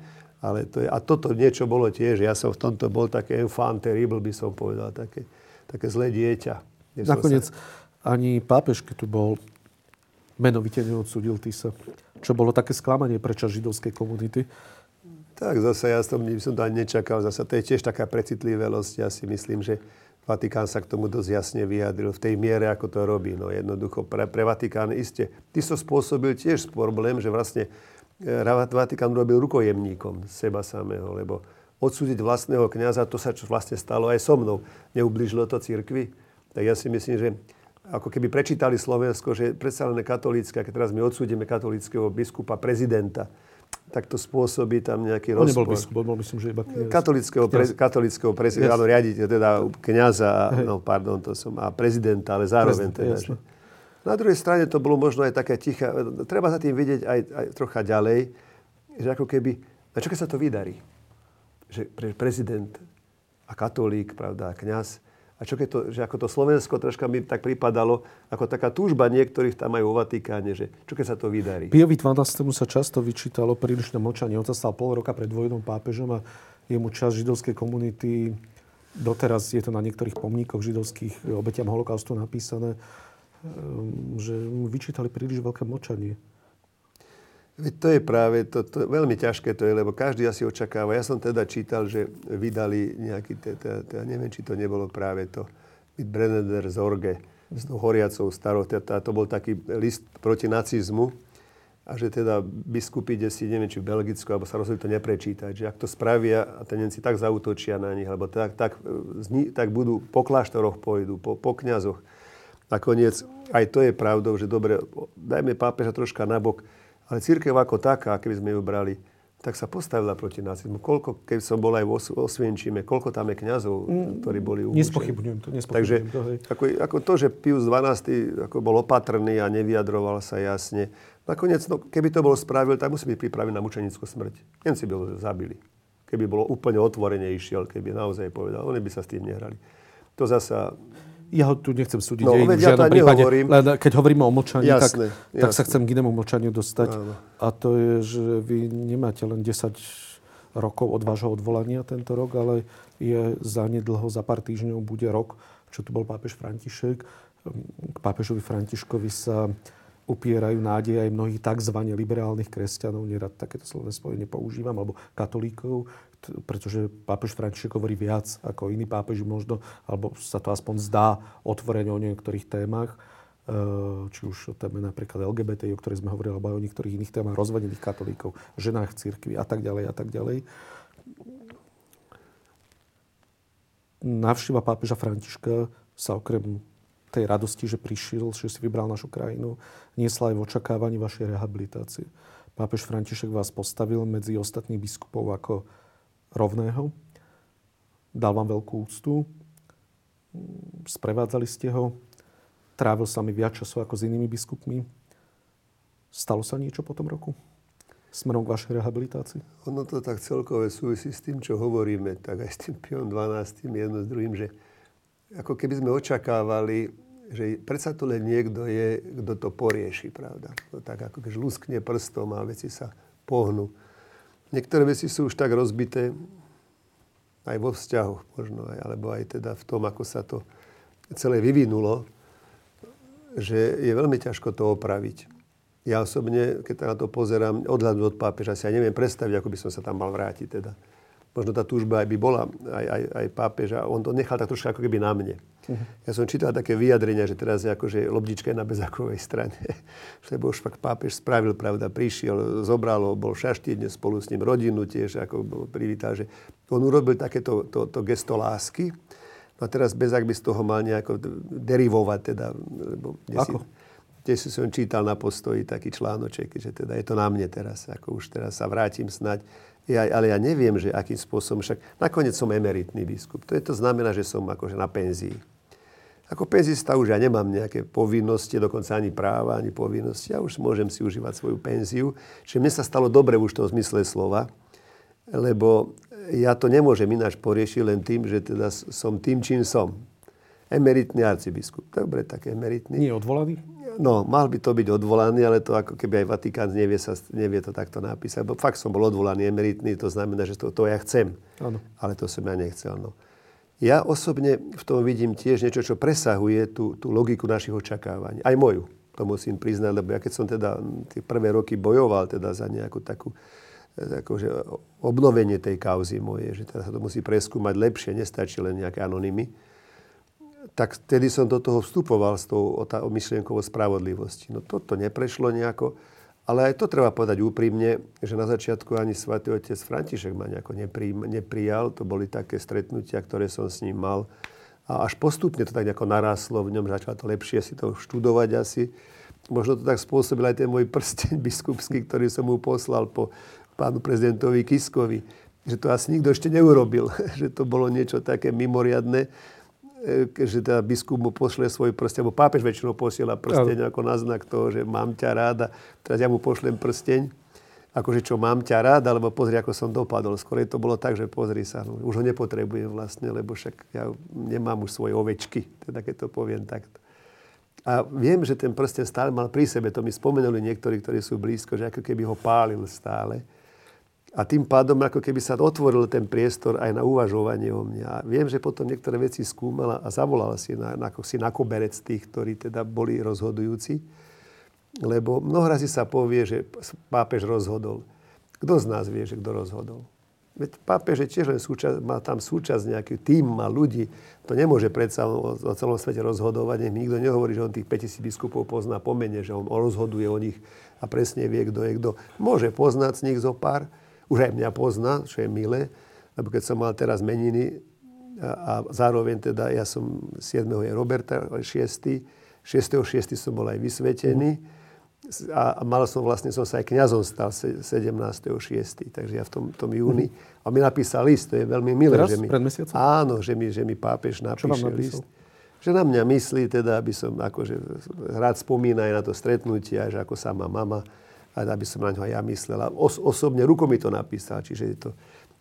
ale to je, a toto niečo bolo tiež. Ja som v tomto bol také enfant terrible, by som povedal, také, také zlé dieťa. Nakoniec sa- ani pápež, keď tu bol, menovite neodsudil Tisa. Čo bolo také sklamanie pre časť židovskej komunity. Tak zase ja som, som to ani nečakal. Zase to je tiež taká precitlivosť. Ja si myslím, že Vatikán sa k tomu dosť jasne vyjadril v tej miere, ako to robí. No jednoducho pre, pre Vatikán iste. Ty so spôsobil tiež problém, že vlastne e, Vatikán robil rukojemníkom seba samého, lebo odsúdiť vlastného kňaza, to sa čo vlastne stalo aj so mnou. Neublížilo to cirkvi. Tak ja si myslím, že ako keby prečítali Slovensko, že predsa len katolícke, keď teraz my odsúdime katolického biskupa, prezidenta, tak to spôsobí tam nejaký On nebol rozpor. biskup, on bol myslím, že iba kniaz. Katolického, pre, katolického prezidenta, Yes. áno, riaditeľ, teda kniaza, a, no pardon, to som, a prezidenta, ale zároveň Prezident, teda. jasné. Že. Na druhej strane to bolo možno aj také tiché, treba za tým vidieť aj, aj trocha ďalej, že ako keby, a čo keď sa to vydarí? Že pre, prezident a katolík, pravda, a kňaz, a čo keď to, že ako to Slovensko troška mi tak pripadalo, ako taká túžba niektorých tam aj vo Vatikáne, že čo keď sa to vydarí? Piovi XII. sa často vyčítalo prílišné mlčanie. On sa stal pol roka pred vojnou pápežom a jemu časť židovskej komunity, doteraz je to na niektorých pomníkoch židovských obetiam holokaustu napísané, ehm, že mu vyčítali príliš veľké mlčanie. Veď to je práve, to, to, veľmi ťažké to je, lebo každý asi očakáva. Ja som teda čítal, že vydali nejaký, teda, teda, neviem, či to nebolo práve to, Brenner Zorge s tou horiacou starou, teda, to bol taký list proti nacizmu, a že teda biskupy, kde si, neviem, či v Belgicku, alebo sa rozhodli to neprečítať, že ak to spravia a ten Nemci tak zautočia na nich, alebo tak, tak, zni- tak budú po kláštoroch pôjdu, po, po kňazoch. Nakoniec aj to je pravdou, že dobre, dajme pápeža troška nabok, Ale církev ako taká, keby sme ju brali, tak sa postavila proti nacizmu. Koľko, keď som bol aj v Os- Osvienčime, koľko tam je kňazov, ktorí boli umúčení. Nespochybňujem to, Takže nespochybňujem to, hej. ako, ako to, že Pius XII ako bol opatrný a nevyjadroval sa jasne, nakoniec, no, keby to bol spravil, tak musí byť pripravený na mučenickú smrť. Nemci by ho zabili. Keby bolo úplne otvorene išiel, keby naozaj povedal. Oni by sa s tým nehrali. To zasa Ja ho tu nechcem súdiť. No, veď ja to prípade. nehovorím. Len keď hovoríme o mlčaní, Jasné, tak, tak sa jasné. chcem k inému mlčaniu dostať. Áno. A to je, že vy nemáte len 10 rokov od vášho odvolania tento rok, ale je zanedlho, za pár týždňov bude rok, čo tu bol pápež František. K pápežovi Františkovi sa upierajú nádej aj mnohých tzv. liberálnych kresťanov, nerad takéto slovné spojenie používam, alebo katolíkov, pretože pápež František hovorí viac ako iní pápeži možno, alebo sa to aspoň zdá otvorene o niektorých témach, e, či už o téme napríklad LGBT, o ktorej sme hovorili, alebo aj o niektorých iných témach rozvedených katolíkov, ženách v cirkvi a tak ďalej a tak ďalej. Návšteva pápeža Františka sa okrem tej radosti, že prišiel, že si vybral našu krajinu, niesla aj v očakávaní vašej rehabilitácie. Pápež František vás postavil medzi ostatných biskupov ako rovného. Dal vám veľkú úctu. Sprevádzali ste ho. Trávil sa mi viac času ako s inými biskupmi. Stalo sa niečo po tom roku? Smerom k vašej rehabilitácii? Ono to tak celkové súvisí s tým, čo hovoríme, tak aj s tým Piom 12. jedno s druhým, že ako keby sme očakávali, že predsa tu len niekto je, kto to porieši, pravda. No tak ako keď luskne prstom a veci sa pohnú. Niektoré veci sú už tak rozbité, aj vo vzťahoch možno, aj, alebo aj teda v tom, ako sa to celé vyvinulo, že je veľmi ťažko to opraviť. Ja osobne, keď na to pozerám, odhľadu od pápeža, si aj neviem predstaviť, ako by som sa tam mal vrátiť. Teda. Možno tá túžba aj by bola, aj, aj, aj pápeža. On to nechal tak trošku ako keby na mne. Uh-huh. Ja som čítal také vyjadrenia, že teraz je akože lobdička je na bezakovej strane. Lebo už fakt pápež spravil, pravda, prišiel, zobral ho, bol šaštidne spolu s ním, rodinu tiež ako privítal, že on urobil takéto to, to gesto lásky. No a teraz bez ak by z toho mal nejako derivovať, teda, lebo Ako? Si, Tiež si som čítal na postoji taký článoček, že teda je to na mne teraz, ako už teraz sa vrátim snať. Ja, ale ja neviem, že akým spôsobom, však nakoniec som emeritný biskup. To, je, to znamená, že som akože na penzii. Ako penzista už ja nemám nejaké povinnosti, dokonca ani práva, ani povinnosti. Ja už môžem si užívať svoju penziu. Čiže mne sa stalo dobre už v tom zmysle slova, lebo ja to nemôžem ináč poriešiť len tým, že teda som tým, čím som. Emeritný arcibiskup. Dobre, tak emeritný. Nie odvolaný? No, mal by to byť odvolaný, ale to ako keby aj Vatikán nevie, sa, nevie to takto napísať. Bo fakt som bol odvolaný emeritný, to znamená, že to, to ja chcem. Áno. Ale to som ja nechcel. No. Ja osobne v tom vidím tiež niečo, čo presahuje tú, tú logiku našich očakávaní. Aj moju, to musím priznať, lebo ja keď som teda tie prvé roky bojoval teda za nejakú takú akože obnovenie tej kauzy moje, že teda sa to musí preskúmať lepšie, nestačí len nejaké anonymy, tak vtedy som do toho vstupoval s tou myšlienkovou spravodlivosti. No toto neprešlo nejako, ale aj to treba povedať úprimne, že na začiatku ani svätý otec František ma nejako nepri, neprijal. To boli také stretnutia, ktoré som s ním mal. A až postupne to tak nejako naráslo v ňom, začal to lepšie si to študovať asi. Možno to tak spôsobil aj ten môj prsteň biskupský, ktorý som mu poslal po pánu prezidentovi Kiskovi. Že to asi nikto ešte neurobil. že to bolo niečo také mimoriadne že teda biskup mu pošle svoj prsteň, alebo pápež väčšinou posiela prsteň ako na znak toho, že mám ťa ráda. Teraz ja mu pošlem prsteň, akože čo mám ťa rád, alebo pozri, ako som dopadol. Skôr to bolo tak, že pozri sa, no, už ho nepotrebujem vlastne, lebo však ja nemám už svoje ovečky, teda keď to poviem takto. A viem, že ten prsten stále mal pri sebe, to mi spomenuli niektorí, ktorí sú blízko, že ako keby ho pálil stále. A tým pádom ako keby sa otvoril ten priestor aj na uvažovanie o mne. A viem, že potom niektoré veci skúmala a zavolala si na, na, si na koberec tých, ktorí teda boli rozhodujúci. Lebo mnoho razy sa povie, že pápež rozhodol. Kto z nás vie, že kto rozhodol? Veď pápež je tiež len súčasť, má tam súčasť nejaký tým, má ľudí. To nemôže predsa o, o celom svete rozhodovať. Nech mi nikto nehovorí, že on tých 5000 biskupov pozná po mene, že on rozhoduje o nich a presne vie, kto je kto. Môže poznať z nich zo pár, už aj mňa pozná, čo je milé, lebo keď som mal teraz meniny a, a zároveň teda ja som 7. je Roberta, 6. 6.6. som bol aj vysvetený. a, a mal som vlastne, som sa aj kňazom stal se- 17.6. Takže ja v tom, tom júni. A mi napísal list, to je veľmi milé. Teraz? že mi, Pred mesiacom? Áno, že mi, že mi pápež napíše list. Že na mňa myslí, teda, aby som akože rád spomína aj na to stretnutie, aj že ako sa má mama, a aby som na ňo aj ja myslela. Os, osobne ruko mi to napísal, čiže je to,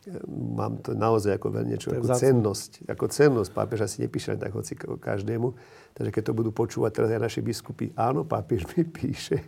e, mám to naozaj ako veľmi niečo, ako vzácne. cennosť. Ako cennosť. Pápež asi nepíše tak hoci každému. Takže keď to budú počúvať teraz aj naši biskupy, áno, pápež mi píše.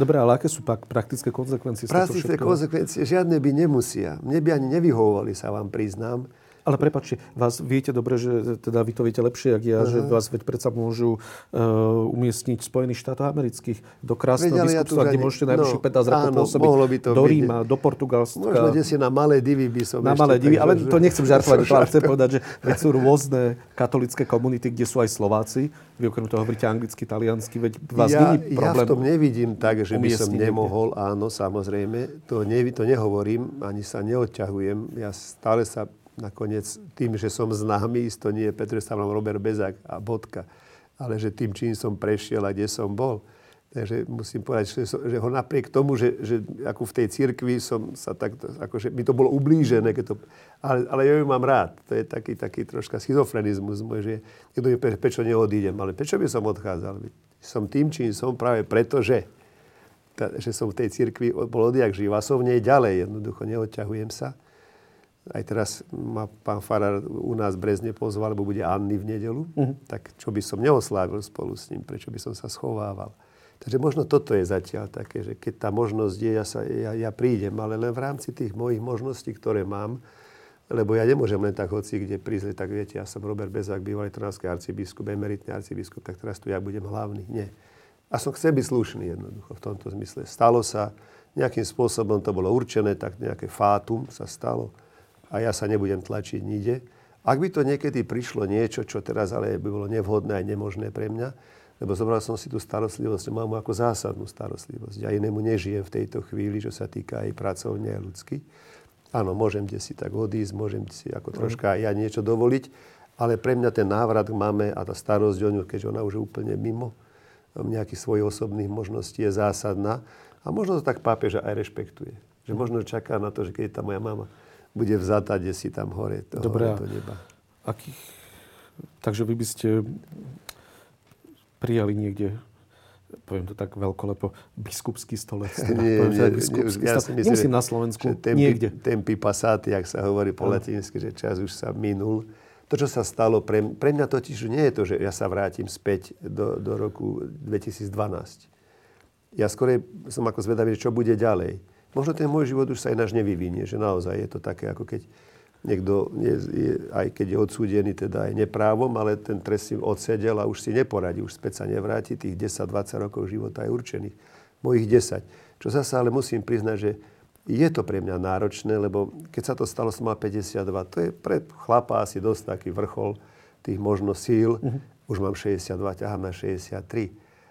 Dobre, ale aké sú pak praktické konsekvencie Praktické konsekvencie žiadne by nemusia. Mne by ani nevyhovovali, sa vám priznám. Ale prepačte, vás viete dobre, že teda vy to viete lepšie, ako ja, že vás veď predsa môžu uh, umiestniť Spojených štátoch amerických do krásneho Veď, ale ja biskupstva, kde môžete najbližších no, 15 rokov pôsobiť. do byť. Ríma, do Portugalska. Možno kde si na malé divy by som na malé divy, ale to nechcem žartovať, ale chcem povedať, že veď sú rôzne katolické komunity, kde sú aj Slováci. Vy okrem toho hovoríte anglicky, taliansky, veď vás ja, není ja problém. v tom nevidím tak, že by som nemohol, áno, samozrejme. To, ne, to nehovorím, ani sa neodťahujem. Ja stále sa nakoniec tým, že som známy, isto nie je Petr Stavlom, Robert Bezák a bodka, ale že tým, čím som prešiel a kde som bol. Takže musím povedať, že, som- že ho napriek tomu, že, že ako v tej cirkvi som sa tak, akože mi to bolo ublížené, keď to, ale, ale ja ju mám rád. To je taký, taký troška schizofrenizmus môj, že niekto mi povie, prečo neodídem, ale prečo by som odchádzal? Som tým, čím som práve preto, že tá- že som v tej cirkvi bol odjak živa, som v nej ďalej, jednoducho neodťahujem sa. Aj teraz ma pán Farar u nás v Brezne pozval, lebo bude Anny v nedelu, tak čo by som neoslávil spolu s ním, prečo by som sa schovával. Takže možno toto je zatiaľ také, že keď tá možnosť je, ja, sa, ja, ja prídem, ale len v rámci tých mojich možností, ktoré mám, lebo ja nemôžem len tak hoci kde prísť, tak viete, ja som Robert Bezák, bývalý trnavský arcibiskup, emeritný arcibiskup, tak teraz tu ja budem hlavný. Nie. A som chcel byť slušný jednoducho v tomto zmysle. Stalo sa, nejakým spôsobom to bolo určené, tak nejaké fátum sa stalo a ja sa nebudem tlačiť nikde. Ak by to niekedy prišlo niečo, čo teraz ale by bolo nevhodné a nemožné pre mňa, lebo zobral som si tú starostlivosť, mám ako zásadnú starostlivosť. Ja inému nežijem v tejto chvíli, čo sa týka aj pracovne a ľudsky. Áno, môžem kde si tak odísť, môžem si ako troška aj ja niečo dovoliť, ale pre mňa ten návrat k máme a tá starosť o ňu, keďže ona už je úplne mimo nejakých svojich osobných možností, je zásadná. A možno to tak pápeža aj rešpektuje. Že možno čaká na to, že keď tá moja mama bude vzatá, kde si tam hore, to, Dobre, do neba. Akých... Takže vy by ste prijali niekde poviem to tak veľkolepo, biskupský stolec. Teda, Nie, poviem to nie, nie, biskupský ja stolec. myslím, Nemusím na Slovensku, tempi, niekde. Tempi passati, ak sa hovorí po Áno. latinsky, že čas už sa minul. To, čo sa stalo, pre, pre mňa totiž nie je to, že ja sa vrátim späť do, do roku 2012. Ja skôr som ako zvedavý, čo bude ďalej. Možno ten môj život už sa ináč nevyvinie, že naozaj je to také, ako keď niekto, je, je, aj keď je odsúdený teda aj neprávom, ale ten trest si odsedel a už si neporadí, už späť sa nevráti, tých 10-20 rokov života je určených. Mojich 10. Čo zase ale musím priznať, že je to pre mňa náročné, lebo keď sa to stalo, som mal 52. To je pre chlapa asi dosť taký vrchol tých možno síl. Už mám 62, ťahám na 63.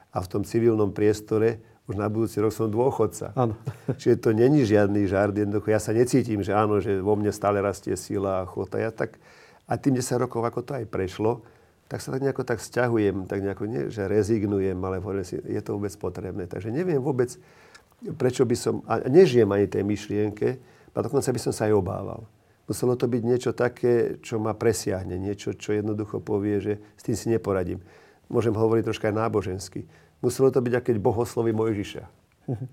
A v tom civilnom priestore už na budúci rok som dôchodca. Áno. Čiže to není žiadny žart. Jednoducho ja sa necítim, že áno, že vo mne stále rastie sila a chota. Ja tak, a tým 10 rokov, ako to aj prešlo, tak sa tak nejako tak sťahujem, tak nejako nie, že rezignujem, ale hovorím si, je to vôbec potrebné. Takže neviem vôbec, prečo by som, a nežijem ani tej myšlienke, a dokonca by som sa aj obával. Muselo to byť niečo také, čo ma presiahne, niečo, čo jednoducho povie, že s tým si neporadím. Môžem hovoriť troška aj nábožensky. Muselo to byť, ako keď Boh osloví Mojžiša.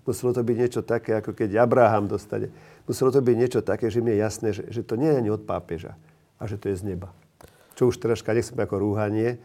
Muselo to byť niečo také, ako keď Abraham dostane. Muselo to byť niečo také, že mi je jasné, že, že to nie je ani od pápeža a že to je z neba. Čo už troška nechcem ako rúhanie,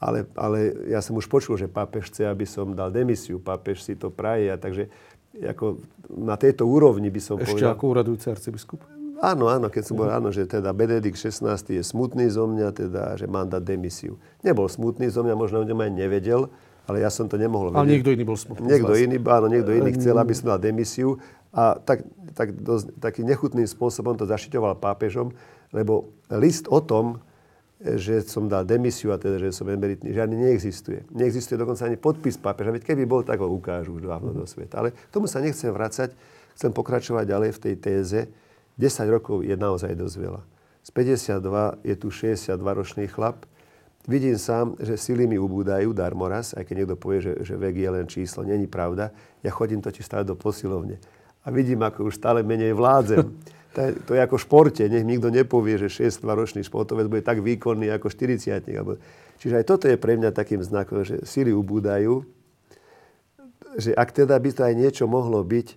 ale, ale ja som už počul, že pápež chce, aby som dal demisiu. Pápež si to praje. A takže ako na tejto úrovni by som Ešte povedal... ako úradujúci arcibiskup? Áno, áno, keď som bol, áno, že teda Benedikt 16 je smutný zo mňa, teda, že mám dať demisiu. Nebol smutný zo mňa, možno o ňom aj nevedel, ale ja som to nemohol Ale vedieť. niekto iný bol smutný. Niekto iný, áno, niekto iný chcel, aby som dal demisiu a tak, tak dosť, takým nechutným spôsobom to zašiťoval pápežom, lebo list o tom, že som dal demisiu a teda, že som emeritný, žiadny neexistuje. Neexistuje dokonca ani podpis pápeža, veď keby bol, tak ho ukážu už dávno do sveta. Ale k tomu sa nechcem vracať, chcem pokračovať ďalej v tej téze. 10 rokov je naozaj dosť veľa. Z 52 je tu 62-ročný chlap, vidím sám, že sily mi ubúdajú, darmoraz, aj keď niekto povie, že, že vek je len číslo, není pravda. Ja chodím totiž stále do posilovne a vidím, ako už stále menej vládzem. To je, to je ako v športe. Nech nikto nepovie, že 6-ročný športovec bude tak výkonný ako 40 Čiže aj toto je pre mňa takým znakom, že síly ubúdajú. Že ak teda by to aj niečo mohlo byť,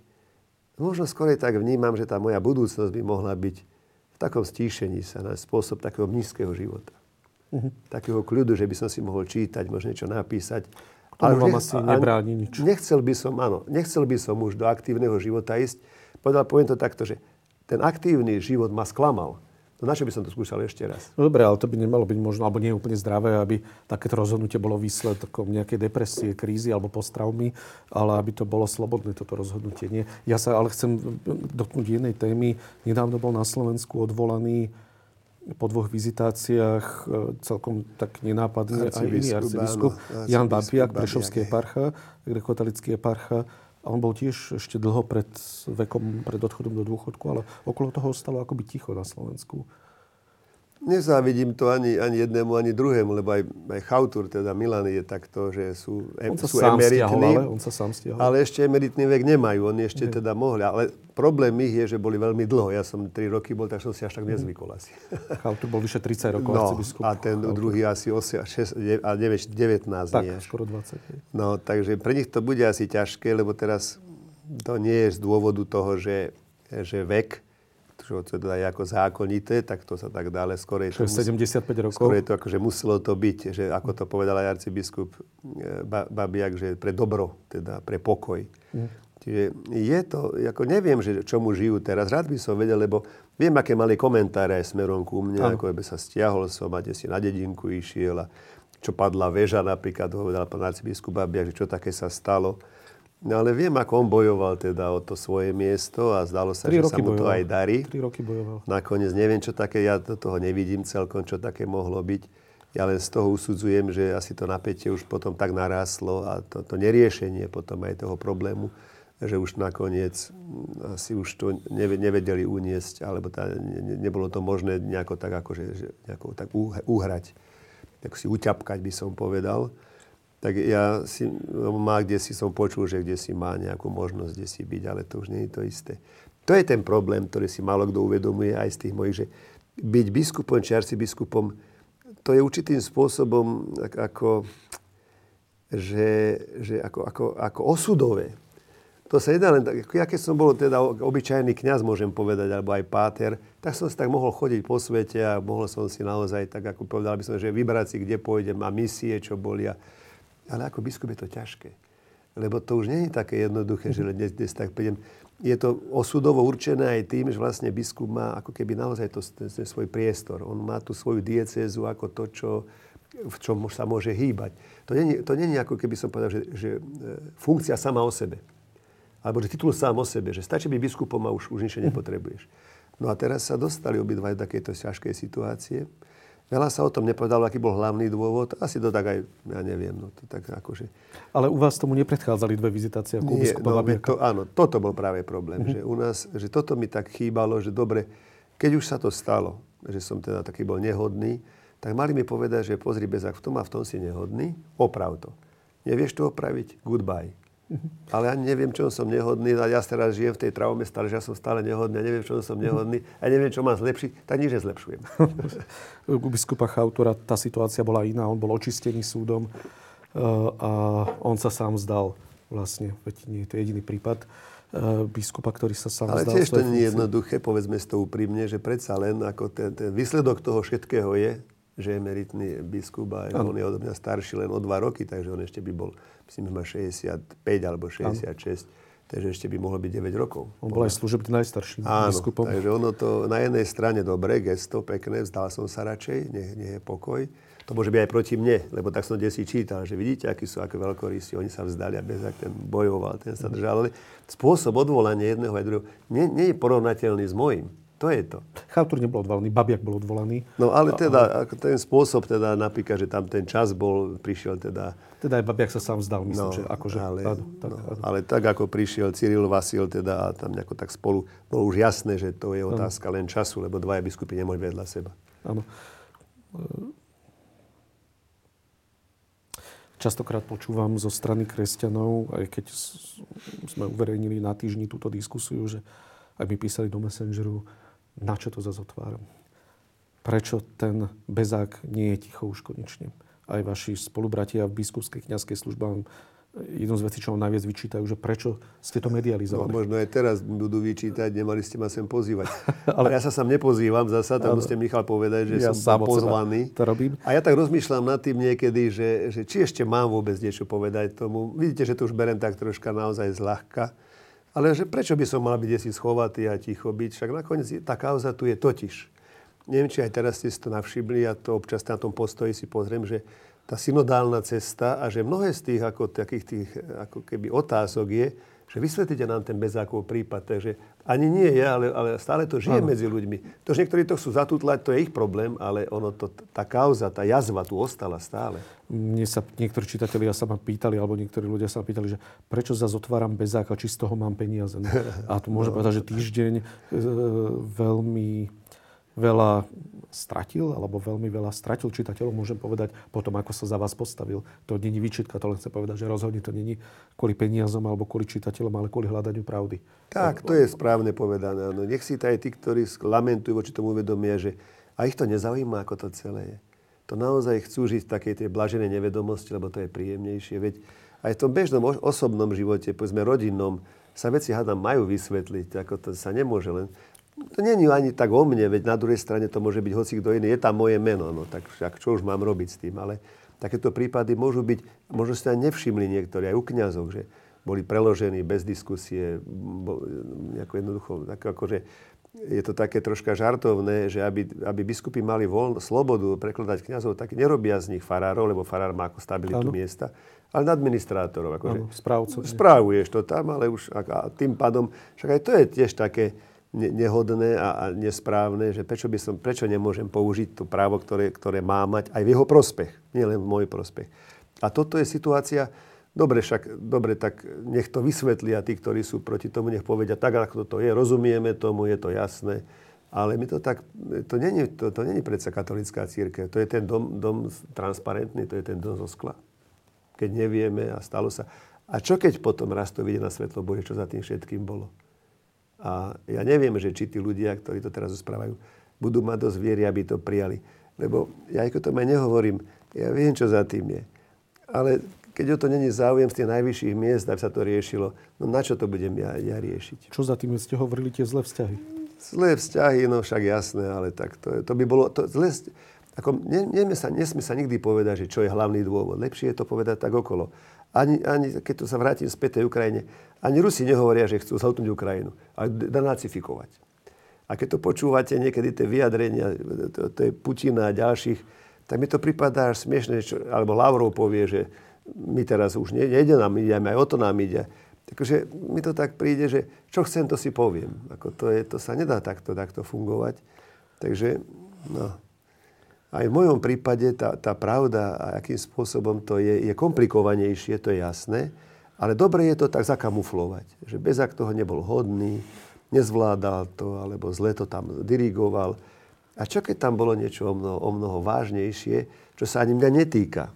možno skôr tak vnímam, že tá moja budúcnosť by mohla byť v takom stíšení sa na spôsob takého nízkeho života. Uh-huh. Takého kľudu, že by som si mohol čítať, možno niečo napísať. Ale vám asi nebráni nič. Nechcel by som, áno, nechcel by som už do aktívneho života ísť. Povedal, poviem to takto, že ten aktívny život ma sklamal. No na čo by som to skúšal ešte raz? No dobre, ale to by nemalo byť možno, alebo nie je úplne zdravé, aby takéto rozhodnutie bolo výsledkom nejakej depresie, krízy alebo posttraumy, ale aby to bolo slobodné toto rozhodnutie. Nie. Ja sa ale chcem dotknúť jednej témy. Nedávno bol na Slovensku odvolaný po dvoch vizitáciách e, celkom tak nenápadne aj iný arcibiskup Jan Babiak, Prešovský eparcha, grekotalický eparcha. A on bol tiež ešte dlho pred vekom, pred odchodom do dôchodku, ale okolo toho ostalo akoby ticho na Slovensku. Nezávidím to ani, ani jednému, ani druhému, lebo aj, aj Chautur, teda Milan je takto, že sú, on sa sú sám emeritní. Stiahol, ale on sa sám stiahol. Ale ešte emeritný vek nemajú, oni ešte mm. teda mohli. Ale problém ich je, že boli veľmi dlho. Ja som 3 roky bol, tak som si až tak nezvykol asi. Chautur bol vyše 30 rokov no, arcibiskup. a ten Chautur. druhý asi 8, 6, a 9, 19 tak, nie. skoro 20. No, takže pre nich to bude asi ťažké, lebo teraz to nie je z dôvodu toho, že, že vek, čo teda je ako zákonité, tak to sa tak dá, ale skôr je to... 75 rokov? Skôr je to ako, že muselo to byť, že ako to povedal aj arcibiskup eh, Babiak, že pre dobro, teda pre pokoj. Mm. Čiže je to, ako neviem, že čomu žijú teraz. Rád by som vedel, lebo viem, aké mali komentáre aj smerom ku mne, ano. ako by sa stiahol som a si na dedinku išiel a čo padla väža napríklad, povedal pán arcibiskup Babiak, že čo také sa stalo. No ale viem, ako on bojoval teda o to svoje miesto a zdalo sa, že sa mu bojoval. to aj darí. Tri roky bojoval. Nakoniec neviem, čo také, ja do toho nevidím celkom, čo také mohlo byť. Ja len z toho usudzujem, že asi to napätie už potom tak naráslo a to, to neriešenie potom aj toho problému, že už nakoniec mm, asi už to nevedeli uniesť, alebo tá, ne, nebolo to možné nejako tak, akože, že, nejako tak uhrať, tak si uťapkať by som povedal tak ja si, má kde si som počul, že kde si má nejakú možnosť kde si byť, ale to už nie je to isté. To je ten problém, ktorý si málo kto uvedomuje aj z tých mojich, že byť biskupom či arcibiskupom, to je určitým spôsobom ako, že, že ako, ako, ako osudové. To sa nedá len tak, ja keď som bol teda obyčajný kňaz, môžem povedať, alebo aj páter, tak som si tak mohol chodiť po svete a mohol som si naozaj tak, ako povedal by som, že vybrať si, kde pôjdem a misie, čo boli a ale ako biskup je to ťažké. Lebo to už nie je také jednoduché, že dnes, dnes tak prídem. Je to osudovo určené aj tým, že vlastne biskup má ako keby naozaj to, ten, ten svoj priestor. On má tú svoju diecézu ako to, čo, v čom sa môže hýbať. To nie, to nie je ako keby som povedal, že, že e, funkcia sama o sebe. Alebo že titul sám o sebe. Že stačí byť biskupom a už, už nič nepotrebuješ. No a teraz sa dostali obidva do takejto ťažkej situácie. Veľa sa o tom nepovedalo, aký bol hlavný dôvod. Asi to tak aj, ja neviem, no to tak akože... Ale u vás tomu nepredchádzali dve vizitácie ako Nie, no, to, áno, toto bol práve problém, mm-hmm. že u nás, že toto mi tak chýbalo, že dobre, keď už sa to stalo, že som teda taký bol nehodný, tak mali mi povedať, že pozri, Bezak, v tom a v tom si nehodný, oprav to. Nevieš to opraviť? Goodbye. Ale ani neviem, čo som nehodný a ja teraz žijem v tej traume stále, že ja som stále nehodný a neviem, čo som nehodný a neviem, čo mám zlepšiť, tak nič nezlepšujem. U biskupa Chautora tá situácia bola iná, on bol očistený súdom eh, a on sa sám zdal vlastne, veď nie je to jediný prípad eh, biskupa, ktorý sa sám Ale tiež to nie je jednoduché, povedzme si to úprimne, že predsa len ako ten, ten výsledok toho všetkého je, že je meritný biskup a on je od mňa starší len o dva roky, takže on ešte by bol, myslím, že má 65 alebo 66. Ano. Takže ešte by mohlo byť 9 rokov. On bol aj služebný najstarší Áno, biskupom. takže ono to na jednej strane dobre, gesto pekné, vzdal som sa radšej, nech, nech je pokoj. To môže byť aj proti mne, lebo tak som desi čítal, že vidíte, akí sú, ako veľkorysi, oni sa vzdali a bez ten bojoval, ten sa držal. Ale spôsob odvolania jedného aj druhého nie, nie je porovnateľný s mojím. To je to. Chautur nebol odvolaný, Babiak bol odvolaný. No ale teda, ten spôsob, teda napríklad, že tam ten čas bol, prišiel teda... Teda aj Babiak sa sám vzdal, myslím, no, že akože... Ale, áno, tak, no, áno. ale tak, ako prišiel Cyril Vasil, teda a tam nejako tak spolu, bolo už jasné, že to je otázka áno. len času, lebo dvaja biskupy nemôžu vedľa seba. Áno. častokrát počúvam zo strany kresťanov, aj keď sme uverejnili na týždni túto diskusiu, že aj mi písali do Messengeru, na čo to zase otváram. Prečo ten bezák nie je ticho už konečne? Aj vaši spolubratia v biskupskej kniazkej službe vám jednu z vecí, čo vám najviac vyčítajú, že prečo ste to medializovali. No, možno aj teraz budú vyčítať, nemali ste ma sem pozývať. Ale ja sa sem nepozývam zasa, tam musíte Michal povedať, že ja som pozvaný. To robím. A ja tak rozmýšľam nad tým niekedy, že, že či ešte mám vôbec niečo povedať tomu. Vidíte, že to už berem tak troška naozaj zľahka. Ale že prečo by som mal byť si schovatý a ticho byť? Však nakoniec tá kauza tu je totiž. Neviem, či aj teraz ste si to navšimli, ja to občas na tom postoji si pozriem, že tá synodálna cesta a že mnohé z tých ako, takých tých ako keby otázok je, že vysvetlite nám ten bezákov prípad. Takže ani nie je, ale, ale stále to žije ano. medzi ľuďmi. To, že niektorí to chcú zatutlať, to je ich problém, ale ono to, tá kauza, tá jazva tu ostala stále. Mne sa niektorí čitatelia sa ma pýtali, alebo niektorí ľudia sa ma pýtali, že prečo zase otváram bezáka, či z toho mám peniaze. No. A tu môžem no. povedať, že týždeň e, veľmi veľa stratil, alebo veľmi veľa stratil čitateľov, môžem povedať, potom ako sa za vás postavil. To není výčitka, to len chcem povedať, že rozhodne to není kvôli peniazom alebo kvôli čitateľom, ale kvôli hľadaniu pravdy. Tak, to je správne povedané. No, nech si aj tí, ktorí lamentujú voči tomu uvedomia, že a ich to nezaujíma, ako to celé je. To naozaj chcú žiť v takej tej blaženej nevedomosti, lebo to je príjemnejšie. Veď aj v tom bežnom osobnom živote, povedzme rodinnom, sa veci hádam majú vysvetliť, ako to sa nemôže len to není ani tak o mne, veď na druhej strane to môže byť hoci kto iný. Je tam moje meno, no tak však čo už mám robiť s tým. Ale takéto prípady môžu byť, možno ste aj nevšimli niektorí, aj u kniazov, že boli preložení bez diskusie, nejako jednoducho, tak akože je to také troška žartovné, že aby, aby biskupy mali voľ, slobodu prekladať kňazov, tak nerobia z nich farárov, lebo farár má ako stabilitu ano. miesta, ale administrátorov. Akože, ano, správcov. Správuješ to tam, ale už a tým pádom, však aj to je tiež také, nehodné a, a nesprávne, že prečo, by som, prečo nemôžem použiť to právo, ktoré, ktoré má mať aj v jeho prospech, nielen v môj prospech. A toto je situácia, dobre však, dobre, tak nech to vysvetlia tí, ktorí sú proti tomu, nech povedia tak, ako to je, rozumieme tomu, je to jasné. Ale my to tak, to není, to, to není predsa katolická církev. To je ten dom, dom transparentný, to je ten dom zo skla. Keď nevieme a stalo sa. A čo keď potom raz to vidie na svetlo Bože, čo za tým všetkým bolo? A ja neviem, že či tí ľudia, ktorí to teraz rozprávajú, budú mať dosť viery, aby to prijali. Lebo ja ako to aj nehovorím, ja viem, čo za tým je. Ale keď o to není záujem z tých najvyšších miest, aby sa to riešilo, no na čo to budem ja, ja riešiť? Čo za tým ste hovorili tie zlé vzťahy? Zlé vzťahy, no však jasné, ale tak to, to by bolo... To zlé, ako, ne, nesmie, sa, nesmie sa nikdy povedať, že čo je hlavný dôvod. Lepšie je to povedať tak okolo. Ani, ani keď tu sa vrátim späť tej Ukrajine, ani Rusi nehovoria, že chcú zhltnúť Ukrajinu, ale denacifikovať. A keď to počúvate niekedy tie vyjadrenia, to, to je Putina a ďalších, tak mi to pripadá až smiešne, čo, alebo Lavrov povie, že my teraz už ne, nejde nám, ideme, aj o to nám ide. Takže mi to tak príde, že čo chcem, to si poviem. Ako to, je, to sa nedá takto, takto fungovať. Takže, no. Aj v mojom prípade tá, tá pravda a akým spôsobom to je, je komplikovanejšie, to je jasné. Ale dobre je to tak zakamuflovať, že Bezak toho nebol hodný, nezvládal to, alebo zle to tam dirigoval. A čo keď tam bolo niečo o mnoho, o mnoho vážnejšie, čo sa ani mňa netýka.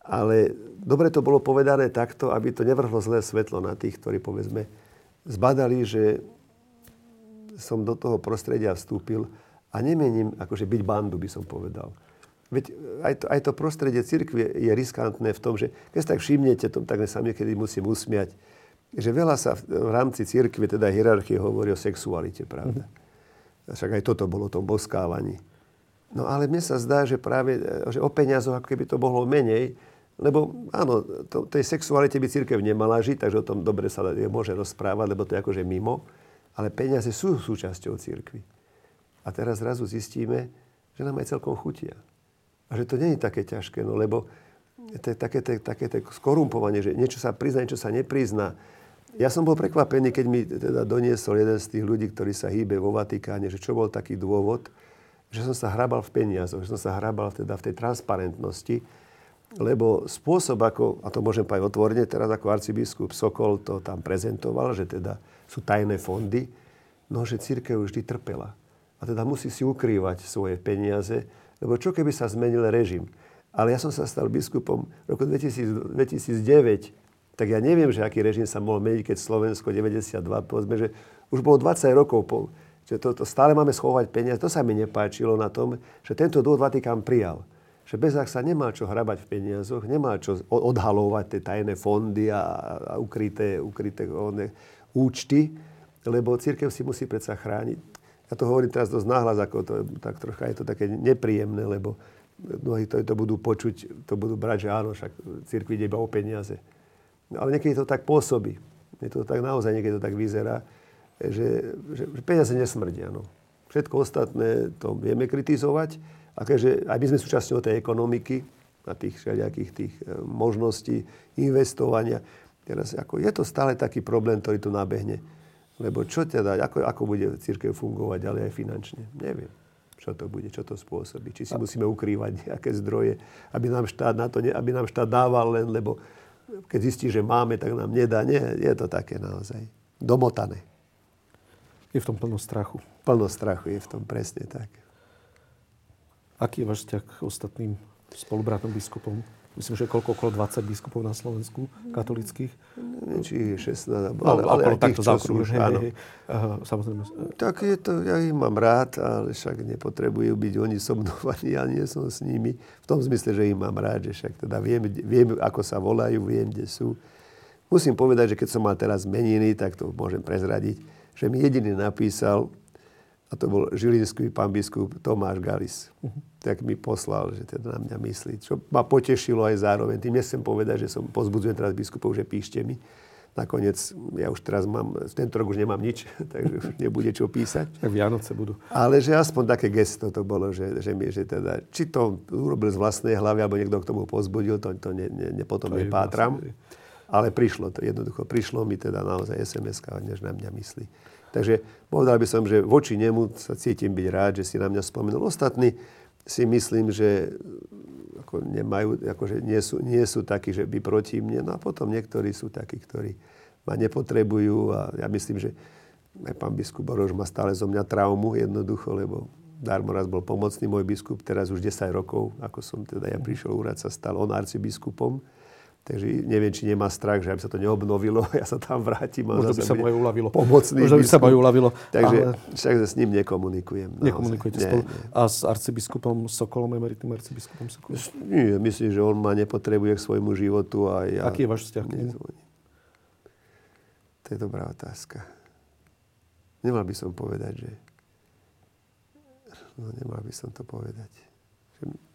Ale dobre to bolo povedané takto, aby to nevrhlo zlé svetlo na tých, ktorí povedzme zbadali, že som do toho prostredia vstúpil a nemením akože byť bandu, by som povedal. Veď aj to, aj to prostredie cirkvi je riskantné v tom, že keď sa tak všimnete, to, tak sa niekedy musím usmiať, že veľa sa v, rámci cirkvi, teda hierarchie, hovorí o sexualite, pravda. Mm. Však aj toto bolo o tom boskávaní. No ale mne sa zdá, že práve že o peniazoch, ako keby to bolo menej, lebo áno, to, tej sexualite by církev nemala žiť, takže o tom dobre sa je, môže rozprávať, lebo to je akože mimo. Ale peniaze sú súčasťou církvy. A teraz zrazu zistíme, že nám aj celkom chutia. A že to nie je také ťažké, no lebo to je také, také, také, skorumpovanie, že niečo sa prizná, niečo sa neprizná. Ja som bol prekvapený, keď mi teda doniesol jeden z tých ľudí, ktorý sa hýbe vo Vatikáne, že čo bol taký dôvod, že som sa hrabal v peniazoch, že som sa hrabal teda v tej transparentnosti, lebo spôsob, ako, a to môžem povedať otvorene, teraz ako arcibiskup Sokol to tam prezentoval, že teda sú tajné fondy, no že církev vždy trpela. A teda musí si ukrývať svoje peniaze, lebo čo keby sa zmenil režim? Ale ja som sa stal biskupom v roku 2000, 2009, tak ja neviem, že aký režim sa mohol meniť, keď Slovensko 92, povedzme, že už bolo 20 rokov po, že to, to stále máme schovať peniaze. To sa mi nepáčilo na tom, že tento dôvod Vatikán prijal. Že Bezák sa nemá čo hrabať v peniazoch, nemá čo odhalovať tie tajné fondy a, a ukryté, ukryté one, účty, lebo církev si musí predsa chrániť. Ja to hovorím teraz dosť náhlas, ako to, tak trocha je to také nepríjemné, lebo mnohí to, to budú počuť, to budú brať, že áno, však církvi ide iba o peniaze. Ale niekedy to tak pôsobí. Je to tak naozaj niekedy to tak vyzerá, že, že, že peniaze nesmrdia. No. Všetko ostatné to vieme kritizovať. A keďže aj my sme súčasťou tej ekonomiky a tých všelijakých tých e, možností investovania, teraz ako, je to stále taký problém, ktorý tu nabehne. Lebo čo teda, ako, ako bude církev fungovať ďalej aj finančne? Neviem čo to bude, čo to spôsobí. Či si musíme ukrývať nejaké zdroje, aby nám štát, na to, aby nám štát dával len, lebo keď zistí, že máme, tak nám nedá. Nie, je to také naozaj domotané. Je v tom plno strachu. Plno strachu je v tom, presne tak. Aký je váš vzťah k ostatným spolubratom biskupom? Myslím, že koľko, okolo 20 biskupov na Slovensku, katolických. Neviem, či 16, no, ale, ale, ale takto zaokrúhli. Hej, hej, samozrejme. Tak je to, ja ich mám rád, ale však nepotrebujú byť oni so mnou, ani ja nie som s nimi. V tom zmysle, že ich mám rád, že však teda viem, viem, ako sa volajú, viem, kde sú. Musím povedať, že keď som mal teraz meniny, tak to môžem prezradiť, že mi jediný napísal, a to bol žilinský pán biskup Tomáš Galis. Uh-huh. Tak mi poslal, že teda na mňa myslí. Čo ma potešilo aj zároveň. Tým nechcem povedať, že som pozbudzujem teraz biskupov, že píšte mi. Nakoniec, ja už teraz mám, tento rok už nemám nič, takže už nebude čo písať. Tak Vianoce budú. Ale že aspoň také gesto to bolo, že, že, mi, že teda, či to urobil z vlastnej hlavy, alebo niekto k tomu pozbudil, to, to ne, ne, ne, potom to nepátram. Vlastne. Ale prišlo to, jednoducho prišlo mi teda naozaj SMS-ka, než na mňa myslí. Takže povedal by som, že voči nemu sa cítim byť rád, že si na mňa spomenul. Ostatní si myslím, že ako nemajú, akože nie, sú, nie sú takí, že by proti mne. No a potom niektorí sú takí, ktorí ma nepotrebujú a ja myslím, že aj pán biskup Borož má stále zo mňa traumu jednoducho, lebo darmo raz bol pomocný môj biskup, teraz už 10 rokov, ako som teda ja prišiel úrad, sa stal on arcibiskupom. Takže neviem, či nemá strach, že aby sa to neobnovilo, ja sa tam vrátim. Možno by sa aj uľavilo. Pomocný Možno by sa aj uľavilo. Takže ale... však s ním nekomunikujem. Naozaj. Nekomunikujete nie, spolu. Nie. A s arcibiskupom Sokolom, emeritným arcibiskupom Sokolom? Nie, myslím, že on ma nepotrebuje k svojmu životu. A ja Aký je váš vzťah? To je dobrá otázka. Nemal by som povedať, že... No, nemal by som to povedať. Že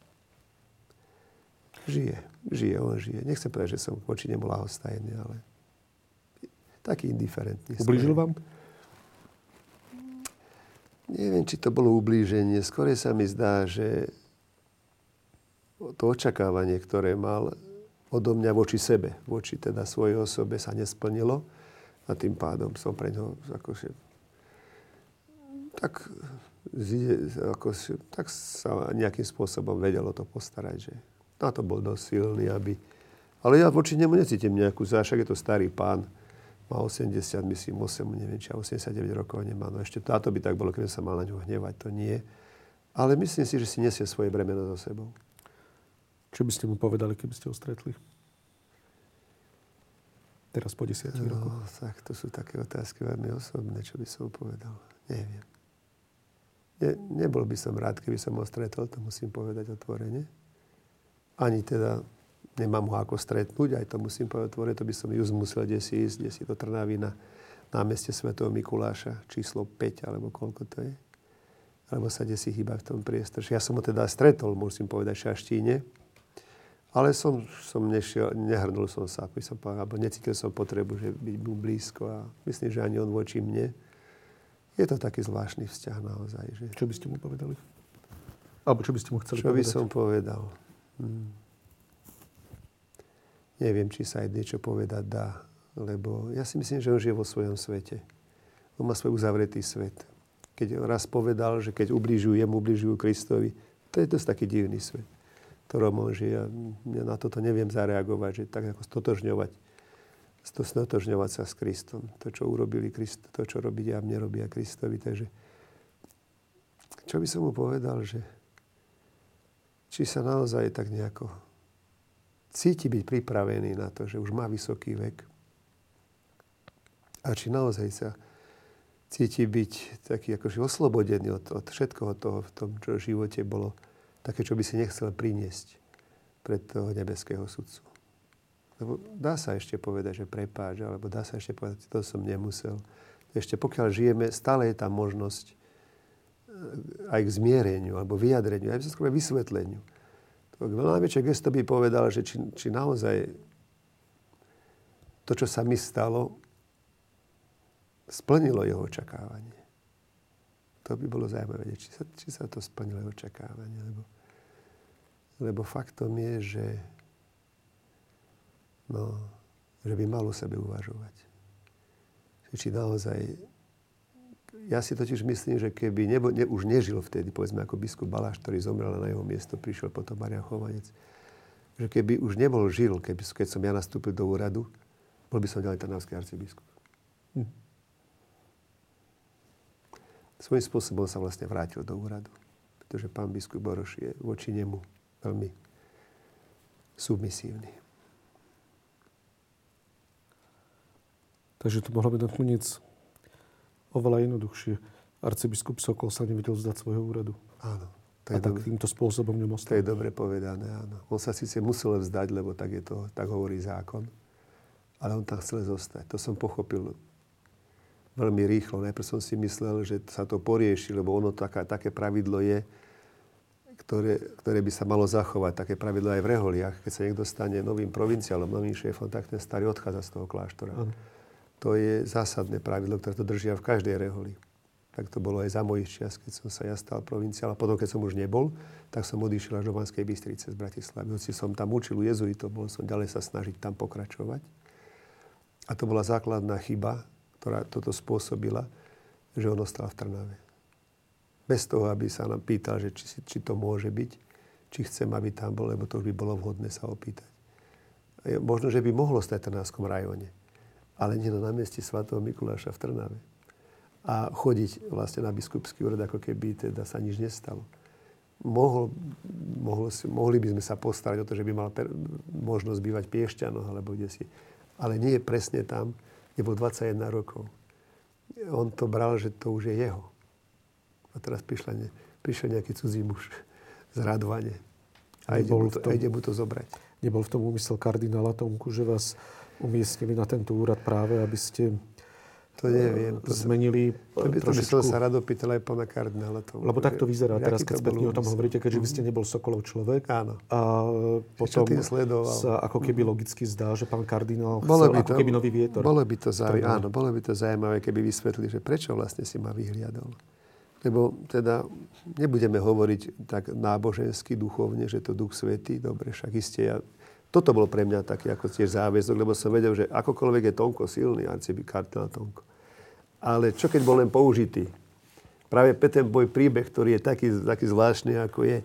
Žije, žije, on žije. Nechcem povedať, že som voči nemu lahostajný, ale taký indiferentný. Ublížil vám? Neviem, či to bolo ublíženie. Skôr sa mi zdá, že to očakávanie, ktoré mal odo mňa voči sebe, voči teda svojej osobe sa nesplnilo a tým pádom som pre ňo akože, tak, ako, tak sa nejakým spôsobom vedelo to postarať, že na to bol dosť silný, aby... Ale ja voči nemu necítim nejakú zášak, je to starý pán, má 80, myslím, 8, neviem, či 89 rokov nemá. No ešte táto by tak bolo, keby sa mal na ňu hnevať, to nie. Ale myslím si, že si nesie svoje bremeno so sebou. Čo by ste mu povedali, keby ste ho stretli? Teraz po 10 no, rokoch. tak to sú také otázky veľmi osobné, čo by som povedal. Neviem. Ne, nebol by som rád, keby som ho stretol, to musím povedať otvorene ani teda nemám ho ako stretnúť, aj to musím povedať otvoriť, to by som just musel kde si ísť, kde si do Trnavy na námeste svätého Mikuláša, číslo 5, alebo koľko to je. Alebo sa kde si chýba v tom priestore. Ja som ho teda stretol, musím povedať, v Šaštíne, ale som, som nešiel, nehrnul som sa, ako som povedal, alebo necítil som potrebu, že byť mu blízko a myslím, že ani on voči mne. Je to taký zvláštny vzťah naozaj. Že... Čo by ste mu povedali? Alebo čo by ste mu chceli čo povedať? Čo by som povedal? Hmm. Neviem, či sa aj niečo povedať dá, lebo ja si myslím, že on žije vo svojom svete. On má svoj uzavretý svet. Keď raz povedal, že keď ubližujú jemu, ubližujú Kristovi, to je dosť taký divný svet, ktorom on žije. Ja na toto neviem zareagovať, že tak ako stotožňovať, stotožňovať sa s Kristom. To, čo urobili Krist, to, čo robí ja, mne robia Kristovi. Takže čo by som mu povedal, že či sa naozaj tak nejako cíti byť pripravený na to, že už má vysoký vek. A či naozaj sa cíti byť taký akože oslobodený od, od všetkoho toho v tom, čo v živote bolo také, čo by si nechcel priniesť pred toho nebeského sudcu. Lebo dá sa ešte povedať, že prepáč, alebo dá sa ešte povedať, že to som nemusel. Ešte pokiaľ žijeme, stále je tam možnosť aj k zmiereniu, alebo vyjadreniu, aj k vysvetleniu. To najväčšie gesto by povedal, že či, či naozaj to, čo sa mi stalo, splnilo jeho očakávanie. To by bolo zaujímavé, či sa, či sa to splnilo jeho očakávanie. Lebo, lebo faktom je, že, no, že by mal o sebe uvažovať. Či naozaj... Ja si totiž myslím, že keby nebo, ne, už nežil vtedy, povedzme ako biskup Baláš, ktorý zomrel na jeho miesto, prišiel potom Marian Chovanec, že keby už nebol žil, keby, keď som ja nastúpil do úradu, bol by som ďalej trnavský arcibiskup. Hm svojím spôsobom sa vlastne vrátil do úradu. Pretože pán biskup Boroš je voči nemu veľmi submisívny. Takže to mohlo byť nakoniec oveľa jednoduchšie. Arcibiskup Sokol sa nevedel vzdať svojho úradu. Áno. To je a tak týmto spôsobom ňom To je dobre povedané, áno. On sa síce musel vzdať, lebo tak, je to, tak hovorí zákon. Ale on tam chcel zostať. To som pochopil veľmi rýchlo. Najprv som si myslel, že sa to porieši, lebo ono taká, také pravidlo je, ktoré, ktoré by sa malo zachovať. Také pravidlo aj v reholiach. Keď sa niekto stane novým provinciálom, novým šéfom, tak ten starý odchádza z toho kláštora. Ano. To je zásadné pravidlo, ktoré to držia v každej reholi. Tak to bolo aj za mojich čias, keď som sa ja stal provinciál. A potom, keď som už nebol, tak som odišiel až do Banskej Bystrice z Bratislavy. Hoci som tam učil u jezuitov, bol som ďalej sa snažiť tam pokračovať. A to bola základná chyba, ktorá toto spôsobila, že on ostal v Trnave. Bez toho, aby sa nám pýtal, že či, či to môže byť, či chcem, aby tam bol, lebo to už by bolo vhodné sa opýtať. Možno, že by mohlo stať v Trnavskom rajone, ale nie na námestí svätého Mikuláša v Trnave. A chodiť vlastne na biskupský úrad, ako keby teda sa nič nestalo. Mohol, mohol, mohli by sme sa postarať o to, že by mal per, možnosť bývať Piešťanoch alebo kde si. Ale nie je presne tam, bol 21 rokov. On to bral, že to už je jeho. A teraz prišiel, ne, prišiel nejaký cudzí muž z radovane. A ide mu, to, tom, ide mu to zobrať. Nebol v tom úmysel kardinála Tomku, že vás umiestnili na tento úrad práve, aby ste to neviem. To zmenili to by, to by som sa rád opýtal aj pána kardinála. Lebo tak to vyzerá teraz, keď spätne o tom hovoríte, keďže vy ste mhm. nebol Sokolov človek. Áno. A potom sa ako keby logicky zdá, že pán kardinál chcel by to, ako keby nový vietor. Bolo by to zaujímavé, áno, bolo by to zaujímavé, keby vysvetli, že prečo vlastne si ma vyhliadol. Lebo teda nebudeme hovoriť tak nábožensky, duchovne, že to Duch Svetý, dobre, však iste ja toto bolo pre mňa taký ako tiež záväzok, lebo som vedel, že akokoľvek je Tonko silný, arcibiskup kardinál Tonko. Ale čo keď bol len použitý? Práve ten môj príbeh, ktorý je taký, taký zvláštny, ako je,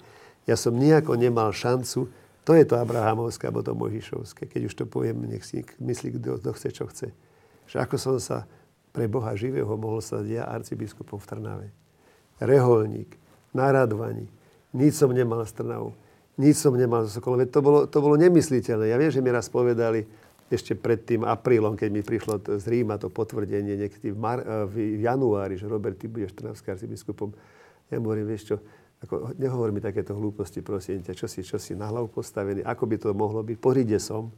ja som nejako nemal šancu, to je to Abrahamovské, alebo to Možišovské, keď už to poviem, nech si myslí, kto, kto chce, čo chce. Že ako som sa pre Boha živého mohol stať ja arcibiskupom v Trnave. Reholník, naradvaní, nič som nemal s Trnavou nič som nemal zo Sokolom. To bolo, to bolo nemysliteľné. Ja viem, že mi raz povedali ešte pred tým aprílom, keď mi prišlo z Ríma to potvrdenie niekedy v, mar, eh, v januári, že Robert, ty budeš trnavským arcibiskupom. Ja mu hovorím, vieš čo, ako, nehovor mi takéto hlúposti, prosím ťa, čo si, čo si na hlavu postavený, ako by to mohlo byť. Pozri, som,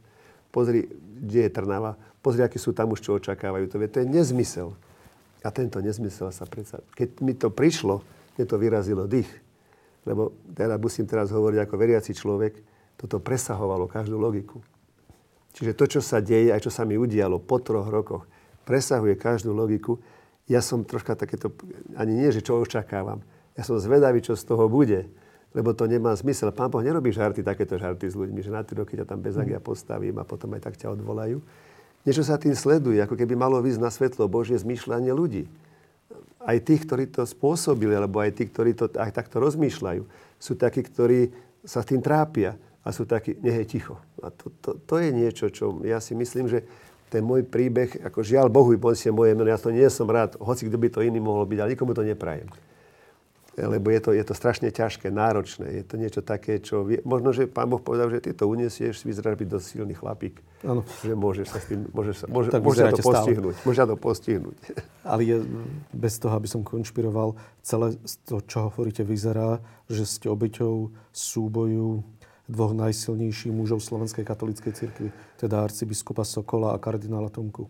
pozri, kde je Trnava, pozri, akí sú tam už, čo očakávajú. To, to je nezmysel. A tento nezmysel sa predsa... Keď mi to prišlo, mne to vyrazilo dých lebo teda musím teraz hovoriť ako veriaci človek, toto presahovalo každú logiku. Čiže to, čo sa deje, aj čo sa mi udialo po troch rokoch, presahuje každú logiku. Ja som troška takéto, ani nie, že čo očakávam. Ja som zvedavý, čo z toho bude, lebo to nemá zmysel. Pán Boh nerobí žarty, takéto žarty s ľuďmi, že na tri roky ťa tam bez agia postavím a potom aj tak ťa odvolajú. Niečo sa tým sleduje, ako keby malo výsť na svetlo Božie zmýšľanie ľudí aj tých, ktorí to spôsobili, alebo aj tí, ktorí to aj takto rozmýšľajú, sú takí, ktorí sa s tým trápia a sú takí, nech je ticho. A to, to, to je niečo, čo ja si myslím, že ten môj príbeh, ako žiaľ Bohu, si moje meno, ja to nie som rád, hoci kto by to iný mohol byť, ale nikomu to neprajem. Lebo je to, je to strašne ťažké, náročné. Je to niečo také, čo... Vie, možno, že pán Boh povedal, že ty to uniesieš, vyzeráš byť dosť silný chlapík. Áno. Že môžeš sa s tým... Môžeš, sa, môže, Tak môže to vyzeráte stále. postihnúť. Môže to postihnúť. Ale je, bez toho, aby som konšpiroval, celé to, čo hovoríte, vyzerá, že ste obeťou súboju dvoch najsilnejších mužov Slovenskej katolíckej cirkvi, teda arcibiskupa Sokola a kardinála Tomku.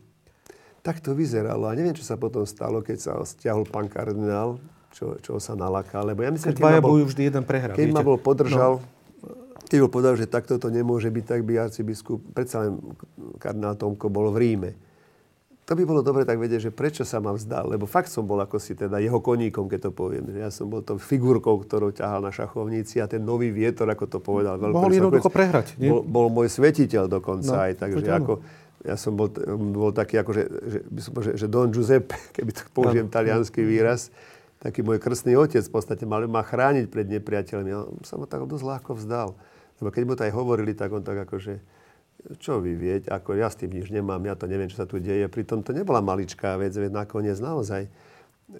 Tak to vyzeralo. A neviem, čo sa potom stalo, keď sa stiahol pán kardinál, čo, čo sa nalaká. Lebo ja myslím, Keď keď bol, bojujú, vždy jeden prehrá. keď ma bol podržal, keď bol povedal, že takto to nemôže byť, tak by arcibiskup, predsa len kardinál Tomko bol v Ríme. To by bolo dobre tak vedieť, že prečo sa ma vzdal. Lebo fakt som bol ako si teda jeho koníkom, keď to poviem. Ja som bol to figurkou, ktorou ťahal na šachovnici a ten nový vietor, ako to povedal. Mohol jednoducho prehrať, nie? Bol, bol môj svetiteľ dokonca No, aj. Takže ako, ja som bol, bol taký, ako, že, že, že, že Don Giuseppe, keby to použijem Áno. talianský výraz, taký môj krstný otec v podstate mal ma chrániť pred nepriateľmi. Ja som ho tak dosť ľahko vzdal. Lebo keď mu to aj hovorili, tak on tak akože, čo vy viete, ako ja s tým nič nemám, ja to neviem, čo sa tu deje. Pritom to nebola maličká vec, veď nakoniec naozaj.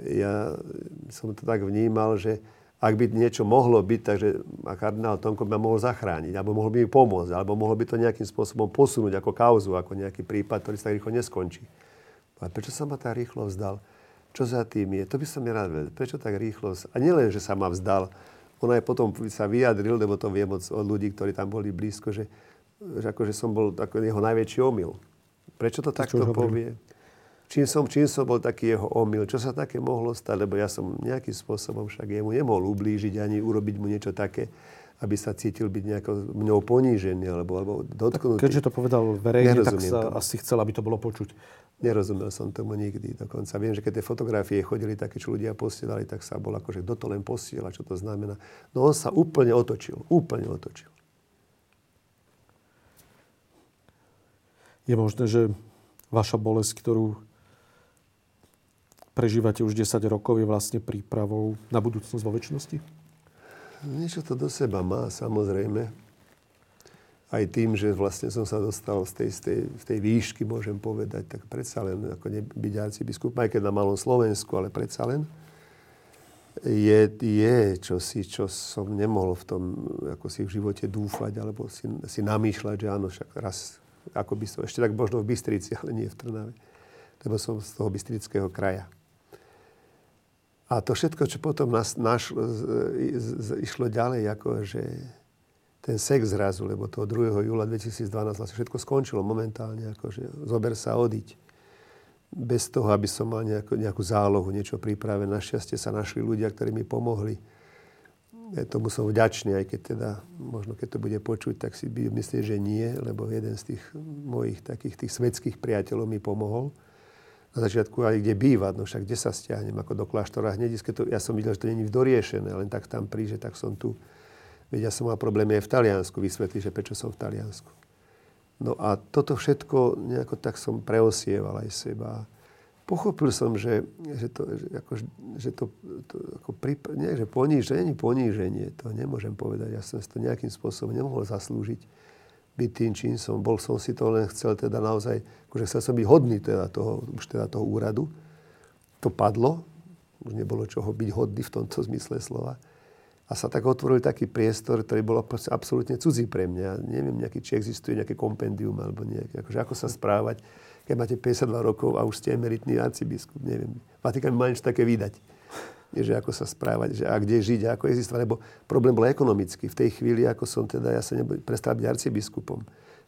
Ja som to tak vnímal, že ak by niečo mohlo byť, takže kardinál Tomko by ma mohol zachrániť, alebo mohol by mi pomôcť, alebo mohol by to nejakým spôsobom posunúť ako kauzu, ako nejaký prípad, ktorý sa tak rýchlo neskončí. A prečo sa ma tak rýchlo vzdal? Čo za tým je? To by som nerád vedel. Prečo tak rýchlo? A nielen, že sa ma vzdal, on aj potom sa vyjadril, lebo to viem od, od ľudí, ktorí tam boli blízko, že, že akože som bol ako jeho najväčší omyl. Prečo to takto už hovorím. povie? Čím som, čím som bol taký jeho omyl? Čo sa také mohlo stať? Lebo ja som nejakým spôsobom však jemu nemohol ublížiť ani urobiť mu niečo také, aby sa cítil byť nejako mňou ponížený alebo, alebo dotknutý. Keďže to povedal verejne, tak Nerozumiem sa tomu. asi chcel, aby to bolo počuť. Nerozumel som tomu nikdy dokonca. Viem, že keď tie fotografie chodili také, čo ľudia posielali, tak sa bol akože, kto to len posiela, čo to znamená. No on sa úplne otočil, úplne otočil. Je možné, že vaša bolesť, ktorú prežívate už 10 rokov, je vlastne prípravou na budúcnosť vo väčšnosti? Niečo to do seba má, samozrejme. Aj tým, že vlastne som sa dostal z tej, z tej, z tej výšky, môžem povedať, tak predsa len ako ne, arcibiskup, aj keď na malom Slovensku, ale predsa len je, je čosi, čo som nemohol v tom, ako si v živote dúfať, alebo si, si namýšľať, že áno, však raz, ako by som, ešte tak možno v Bystrici, ale nie v Trnave, lebo som z toho Bystrického kraja. A to všetko, čo potom nás, naš, z, z, z, išlo ďalej, ako že ten sex zrazu, lebo toho 2. júla 2012 vlastne všetko skončilo momentálne, akože zober sa odiť. Bez toho, aby som mal nejakú, nejakú zálohu, niečo pripravené. Našťastie sa našli ľudia, ktorí mi pomohli. Ja tomu som vďačný, aj keď teda, možno keď to bude počuť, tak si myslieť, že nie, lebo jeden z tých mojich takých tých svetských priateľov mi pomohol na začiatku aj kde bývať, no však kde sa stiahnem, ako do kláštora hneď, to, ja som videl, že to není doriešené, len tak tam príže, tak som tu. Veď ja som mal problémy aj v Taliansku, vysvetliť, že prečo som v Taliansku. No a toto všetko nejako tak som preosieval aj seba. Pochopil som, že, že to, že, ako, že to, to ako pri, nie, že poníženie, poníženie, to nemôžem povedať. Ja som si to nejakým spôsobom nemohol zaslúžiť byť tým, čím som bol. Som si to len chcel teda naozaj, akože chcel som byť hodný teda toho, už teda toho úradu. To padlo, už nebolo čoho byť hodný v tomto zmysle slova. A sa tak otvoril taký priestor, ktorý bol absolútne cudzí pre mňa. Neviem, nejaký, či existuje nejaké kompendium alebo nejaké, akože ako sa správať, keď máte 52 rokov a už ste emeritný arcibiskup. Neviem. Vatikán má niečo také vydať. Nie, že ako sa správať, že a kde žiť, a ako existovať. Lebo problém bol ekonomický. V tej chvíli, ako som teda, ja sa nebo, prestal byť arcibiskupom,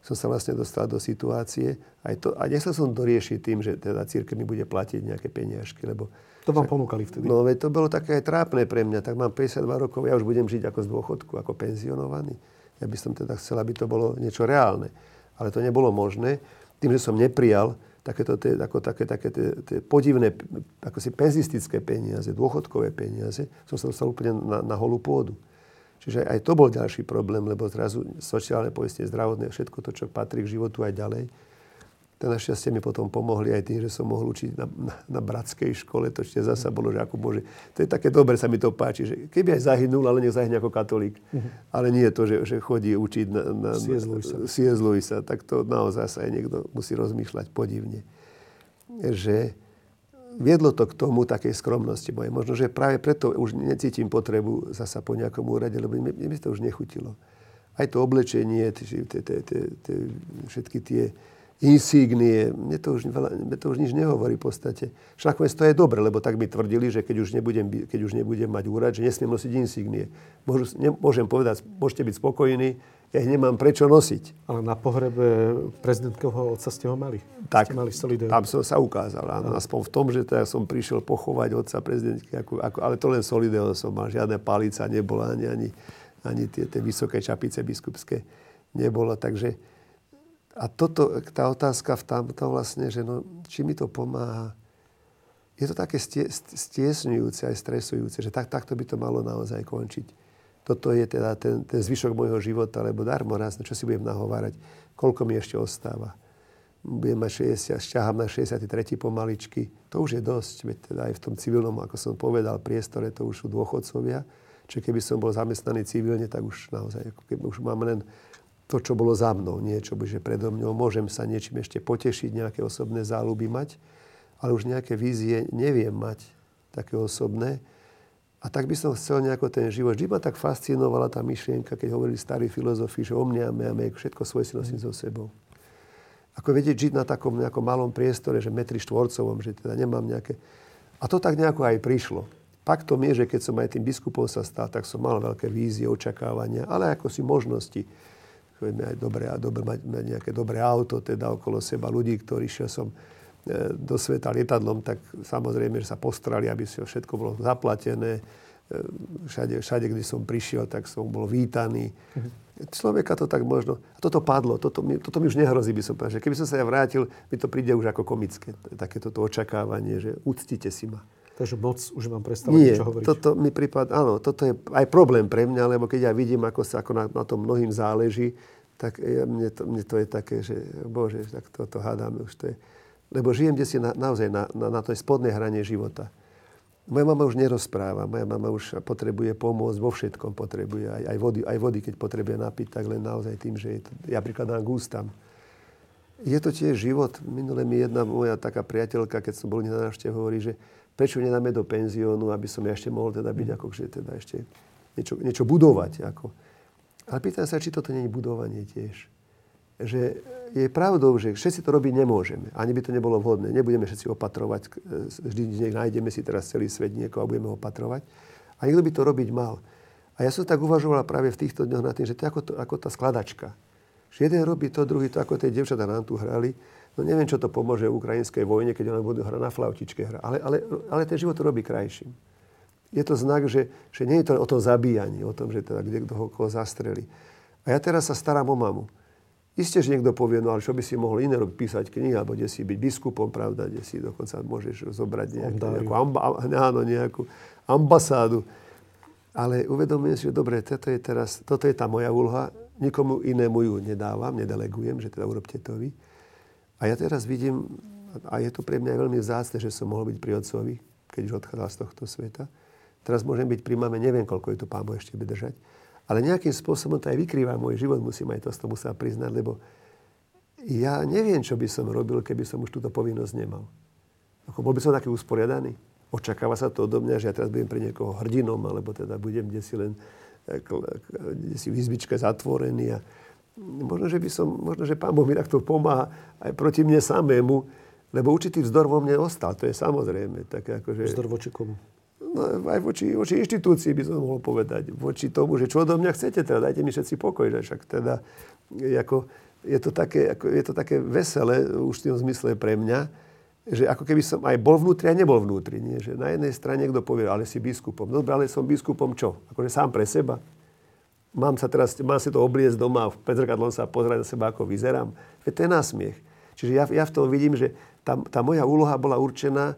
som sa vlastne dostal do situácie, aj to, a nechcel som doriešiť tým, že teda církev mi bude platiť nejaké peniažky, lebo To vám ponúkali vtedy. No veď to bolo také aj trápne pre mňa. Tak mám 52 rokov, ja už budem žiť ako z dôchodku, ako penzionovaný. Ja by som teda chcel, aby to bolo niečo reálne. Ale to nebolo možné. Tým, že som neprijal takéto tie, ako také, také tie, tie podivné, ako si penzistické peniaze, dôchodkové peniaze, som sa dostal úplne na, na holú pôdu. Čiže aj to bol ďalší problém, lebo zrazu sociálne poistenie, zdravotné, všetko to, čo patrí k životu aj ďalej, to našťastie mi potom pomohli aj tým, že som mohol učiť na, na, na bratskej škole. To ešte zasa bolo, že ako môže... To je také dobre, sa mi to páči, že keby aj zahynul, ale nech zahyne ako katolík. Ale nie je to, že, že chodí učiť na, na. C.S. Lewisa. Tak to naozaj sa aj niekto musí rozmýšľať podivne. Že viedlo to k tomu takej skromnosti mojej. Možno, že práve preto už necítim potrebu zasa po nejakom úrade, lebo mne, mne to už nechutilo. Aj to oblečenie, všetky tie insígnie, mne to, už, mne to už nič nehovorí v podstate. Však to je dobre, lebo tak mi tvrdili, že keď už nebudem, keď už nebudem mať úrad, že nesmiem nosiť insígnie. Môžem povedať, môžete byť spokojní, ja ich nemám prečo nosiť. Ale na pohrebe prezidentkovho otca ste ho mali? Tak, ste mali solideu. tam som sa ukázal. Áno, aspoň v tom, že teda som prišiel pochovať otca prezidentky, ako, ako, ale to len solideo som mal. Žiadne palica nebola, ani, ani, ani tie, tie vysoké čapice biskupské nebolo. Takže, a toto, tá otázka v tamto vlastne, že no, či mi to pomáha, je to také stie, stiesňujúce aj stresujúce, že tak, takto by to malo naozaj končiť toto je teda ten, ten zvyšok môjho života, lebo darmo raz, čo si budem nahovárať, koľko mi ešte ostáva. Budem mať 60, šťahám na 63. pomaličky. To už je dosť, veď teda aj v tom civilnom, ako som povedal, priestore to už sú dôchodcovia. Čiže keby som bol zamestnaný civilne, tak už naozaj, keby už mám len to, čo bolo za mnou, niečo, že predo mňou môžem sa niečím ešte potešiť, nejaké osobné záľuby mať, ale už nejaké vízie neviem mať také osobné. A tak by som chcel nejako ten život. Vždy ma tak fascinovala tá myšlienka, keď hovorili starí filozofi, že o mňa a všetko svoje si nosím so sebou. Ako vedieť žiť na takom nejakom malom priestore, že metri štvorcovom, že teda nemám nejaké... A to tak nejako aj prišlo. Paktom je, že keď som aj tým biskupom sa stal, tak som mal veľké vízie, očakávania, ale ako si možnosti. Aj dobré, a dobre, mať, nejaké dobré auto, teda okolo seba ľudí, ktorí šiel som do sveta lietadlom, tak samozrejme, že sa postrali, aby si všetko bolo zaplatené. E, všade, všade, kde som prišiel, tak som bol vítaný. Mm-hmm. Človeka to tak možno... A toto padlo, toto mi, toto mi už nehrozí, by som povedal. Keby som sa ja vrátil, mi to príde už ako komické. Takéto to očakávanie, že uctite si ma. Takže moc už mám predstaviť, Nie, čo hovoríš. toto mi prípad, áno, toto je aj problém pre mňa, lebo keď ja vidím, ako sa ako na, na tom mnohým záleží, tak ja, mne, to, mne to je také, že bože, tak toto hádame už to je lebo žijem kde si na, naozaj na, na, na tej spodnej hrane života. Moja mama už nerozpráva, moja mama už potrebuje pomôcť, vo všetkom potrebuje, aj, aj, vody, aj vody, keď potrebuje napiť, tak len naozaj tým, že je to, ja prikladám k ústam. Je to tiež život. Minule mi jedna moja taká priateľka, keď som bol na návšteve, hovorí, že prečo nedáme do penziónu, aby som ja ešte mohol teda byť ako, že teda ešte niečo, niečo budovať. Ako. Ale pýtam sa, či toto nie je budovanie tiež že je pravdou, že všetci to robiť nemôžeme. Ani by to nebolo vhodné. Nebudeme všetci opatrovať. Vždy nájdeme si teraz celý svet niekoho a budeme opatrovať. A niekto by to robiť mal. A ja som tak uvažoval práve v týchto dňoch nad tým, že to je ako, to, ako tá skladačka. Že jeden robí to, druhý to, ako tie devčatá nám tu hrali. No neviem, čo to pomôže ukrajinskej vojne, keď ona budú hrať na flautičke. Hra. Ale, ale, ale ten život to robí krajším. Je to znak, že, že nie je to o tom zabíjaní, o tom, že teda kde kto ho zastreli. A ja teraz sa starám o mamu. Isté, že niekto povie, no ale čo by si mohol iné robiť, písať knihy, alebo kde si byť biskupom, pravda, kde si dokonca môžeš zobrať nejakú, nejakú, amba, áno, nejakú ambasádu. Ale uvedomujem si, že dobre, toto je, teraz, toto je tá moja úloha, nikomu inému ju nedávam, nedelegujem, že teda urobte to vy. A ja teraz vidím, a je to pre mňa veľmi vzácne, že som mohol byť pri otcovi, keď už odchádzal z tohto sveta. Teraz môžem byť pri mame, neviem, koľko je to pán Boh ešte bude držať. Ale nejakým spôsobom to aj vykrýva môj život, musím aj to z toho sa priznať, lebo ja neviem, čo by som robil, keby som už túto povinnosť nemal. Ako bol by som taký usporiadaný. Očakáva sa to odo mňa, že ja teraz budem pre niekoho hrdinom, alebo teda budem kde si len eh, kde si v izbičke zatvorený. A možno, že by som, možno, že pán Boh mi takto pomáha aj proti mne samému, lebo určitý vzdor vo mne ostal, to je samozrejme. Tak akože... Vzdor voči komu? No, aj voči, voči inštitúcii by som mohol povedať. Voči tomu, že čo odo mňa chcete, teda dajte mi všetci pokoj. Že však teda, ako, je, to také, ako, je to také veselé už v tom zmysle pre mňa, že ako keby som aj bol vnútri a nebol vnútri. Nie? Že na jednej strane niekto povie, ale si biskupom. No dobre, ale som biskupom čo? Akože sám pre seba. Mám, sa teraz, mám si to obliecť doma a pred zrkadlom sa pozerať na seba, ako vyzerám. Veď to je násmiech. Čiže ja, ja v tom vidím, že tá, tá moja úloha bola určená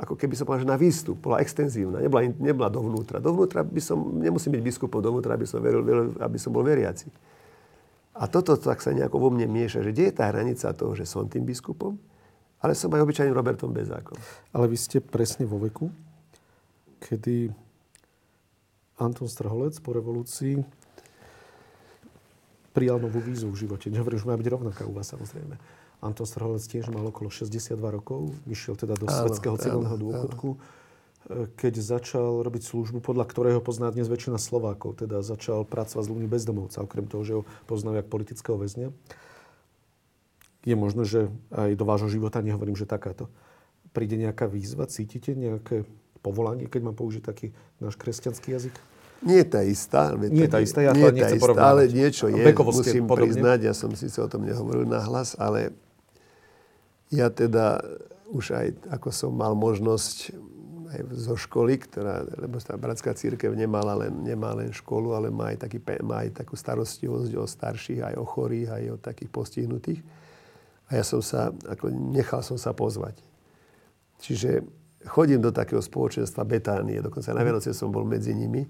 ako keby som povedal, že na výstup, bola extenzívna, nebola, nebola dovnútra. Dovnútra by som, nemusím byť biskupom, dovnútra aby som, veril, aby som bol veriaci. A toto tak sa nejako vo mne mieša, že kde je tá hranica toho, že som tým biskupom, ale som aj obyčajným Robertom Bezákom. Ale vy ste presne vo veku, kedy Anton Strholec po revolúcii prijal novú vízu v živote. Nehovorím, že má byť rovnaká u vás samozrejme. Anton Strholec tiež mal okolo 62 rokov, vyšiel teda do Áno, svetského civilného dôchodku, e, keď začal robiť službu, podľa ktorého pozná dnes väčšina Slovákov. Teda začal pracovať s ľuďmi bezdomovca, okrem toho, že ho poznajú ako politického väzňa. Je možné, že aj do vášho života, nehovorím, že takáto, príde nejaká výzva, cítite nejaké povolanie, keď mám použiť taký náš kresťanský jazyk? Nie tá istá. Nie tá istá, ja to nie tá nechcem istá, porovnávať. Ale niečo je, musím podobne? priznať, ja som síce o tom nehovoril nahlas, ale ja teda už aj ako som mal možnosť aj zo školy, ktorá, lebo tá bratská církev nemala len, nemá len školu, ale má aj, taký, má aj takú starostlivosť o starších, aj o chorých, aj o takých postihnutých. A ja som sa, ako nechal som sa pozvať. Čiže chodím do takého spoločenstva Betánie, dokonca na Vianoce som bol medzi nimi.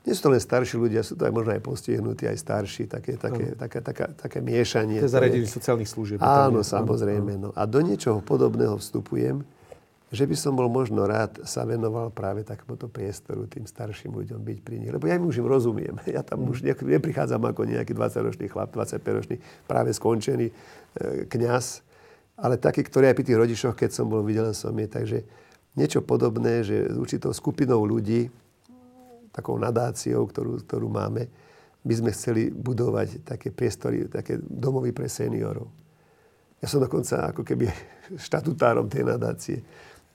Nie sú to len starší ľudia, sú to aj možno aj postihnutí, aj starší, také, také, také, také, také miešanie. To je zariadenie sociálnych služieb. Áno, samozrejme. No. A do niečoho podobného vstupujem, že by som bol možno rád sa venoval práve takémuto priestoru tým starším ľuďom byť pri nich. Lebo ja im už im rozumiem. Ja tam už ne- neprichádzam ako nejaký 20-ročný chlap, 25-ročný, práve skončený e, kňaz, ale taký, ktorý aj pri tých rodičoch, keď som bol, videl som je. Takže niečo podobné, že s určitou skupinou ľudí, takou nadáciou, ktorú, ktorú máme, by sme chceli budovať také priestory, také domovy pre seniorov. Ja som dokonca ako keby štatutárom tej nadácie.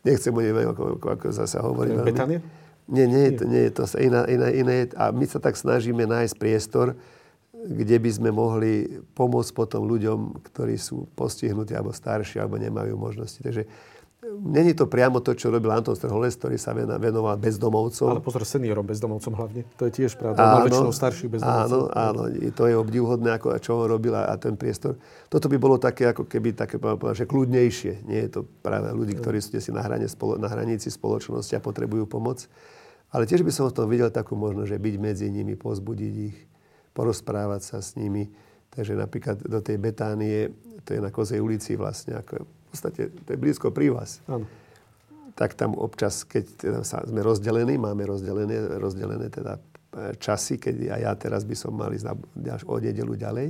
Nechcem o nej ako, ako, ako zase hovoriť. Betania? Nie, nie, je to, nie je to iná, iná, iné. A my sa tak snažíme nájsť priestor, kde by sme mohli pomôcť potom ľuďom, ktorí sú postihnutí alebo starší, alebo nemajú možnosti. Takže není to priamo to, čo robil Anton Strholec, ktorý sa venoval bezdomovcom. Ale pozor, seniorom, bezdomovcom hlavne. To je tiež pravda. Mal väčšinou starších bezdomovcov. Áno, áno, to je obdivhodné, ako, čo on robil a, a ten priestor. Toto by bolo také, ako keby také, že kľudnejšie. Nie je to práve ľudí, ktorí sú si na, hrane, spolo, na hranici spoločnosti a potrebujú pomoc. Ale tiež by som v tom videl takú možnosť, že byť medzi nimi, pozbudiť ich, porozprávať sa s nimi. Takže napríklad do tej Betánie, to je na Kozej ulici vlastne, ako podstate to je blízko pri vás Áno. tak tam občas, keď teda sa, sme rozdelení, máme rozdelené, rozdelené teda e, časy, keď aj ja teraz by som mal ísť na, ďalš- o nedelu ďalej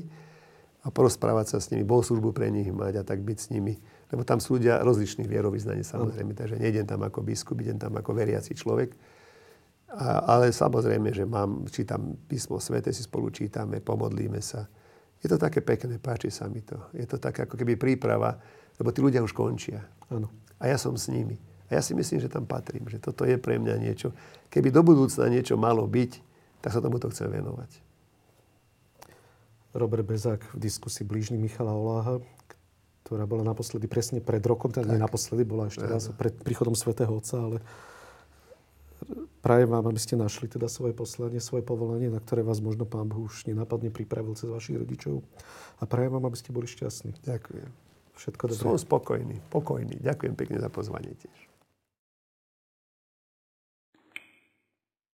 a porozprávať sa s nimi, bohoslužbu pre nich mať a tak byť s nimi. Lebo tam sú ľudia rozličných vierovýznaní samozrejme, takže nejdem tam ako biskup, idem tam ako veriaci človek. A, ale samozrejme, že mám, čítam písmo svete, si spolu čítame, pomodlíme sa. Je to také pekné, páči sa mi to. Je to také ako keby príprava, lebo tí ľudia už končia. Áno. A ja som s nimi. A ja si myslím, že tam patrím, že toto je pre mňa niečo. Keby do budúcna niečo malo byť, tak sa tomuto chcem venovať. Robert Bezák v diskusii blížny Michala Oláha, ktorá bola naposledy presne pred rokom, teda nie naposledy, bola ešte raz pred príchodom Svetého Otca, ale prajem vám, aby ste našli teda svoje poslanie, svoje povolanie, na ktoré vás možno Pán Boh už nenapadne pripravil cez vašich rodičov. A prajem vám, aby ste boli šťastní. Ďakujem. Všetko dobré. Som spokojný, pokojný. Ďakujem pekne za pozvanie tiež.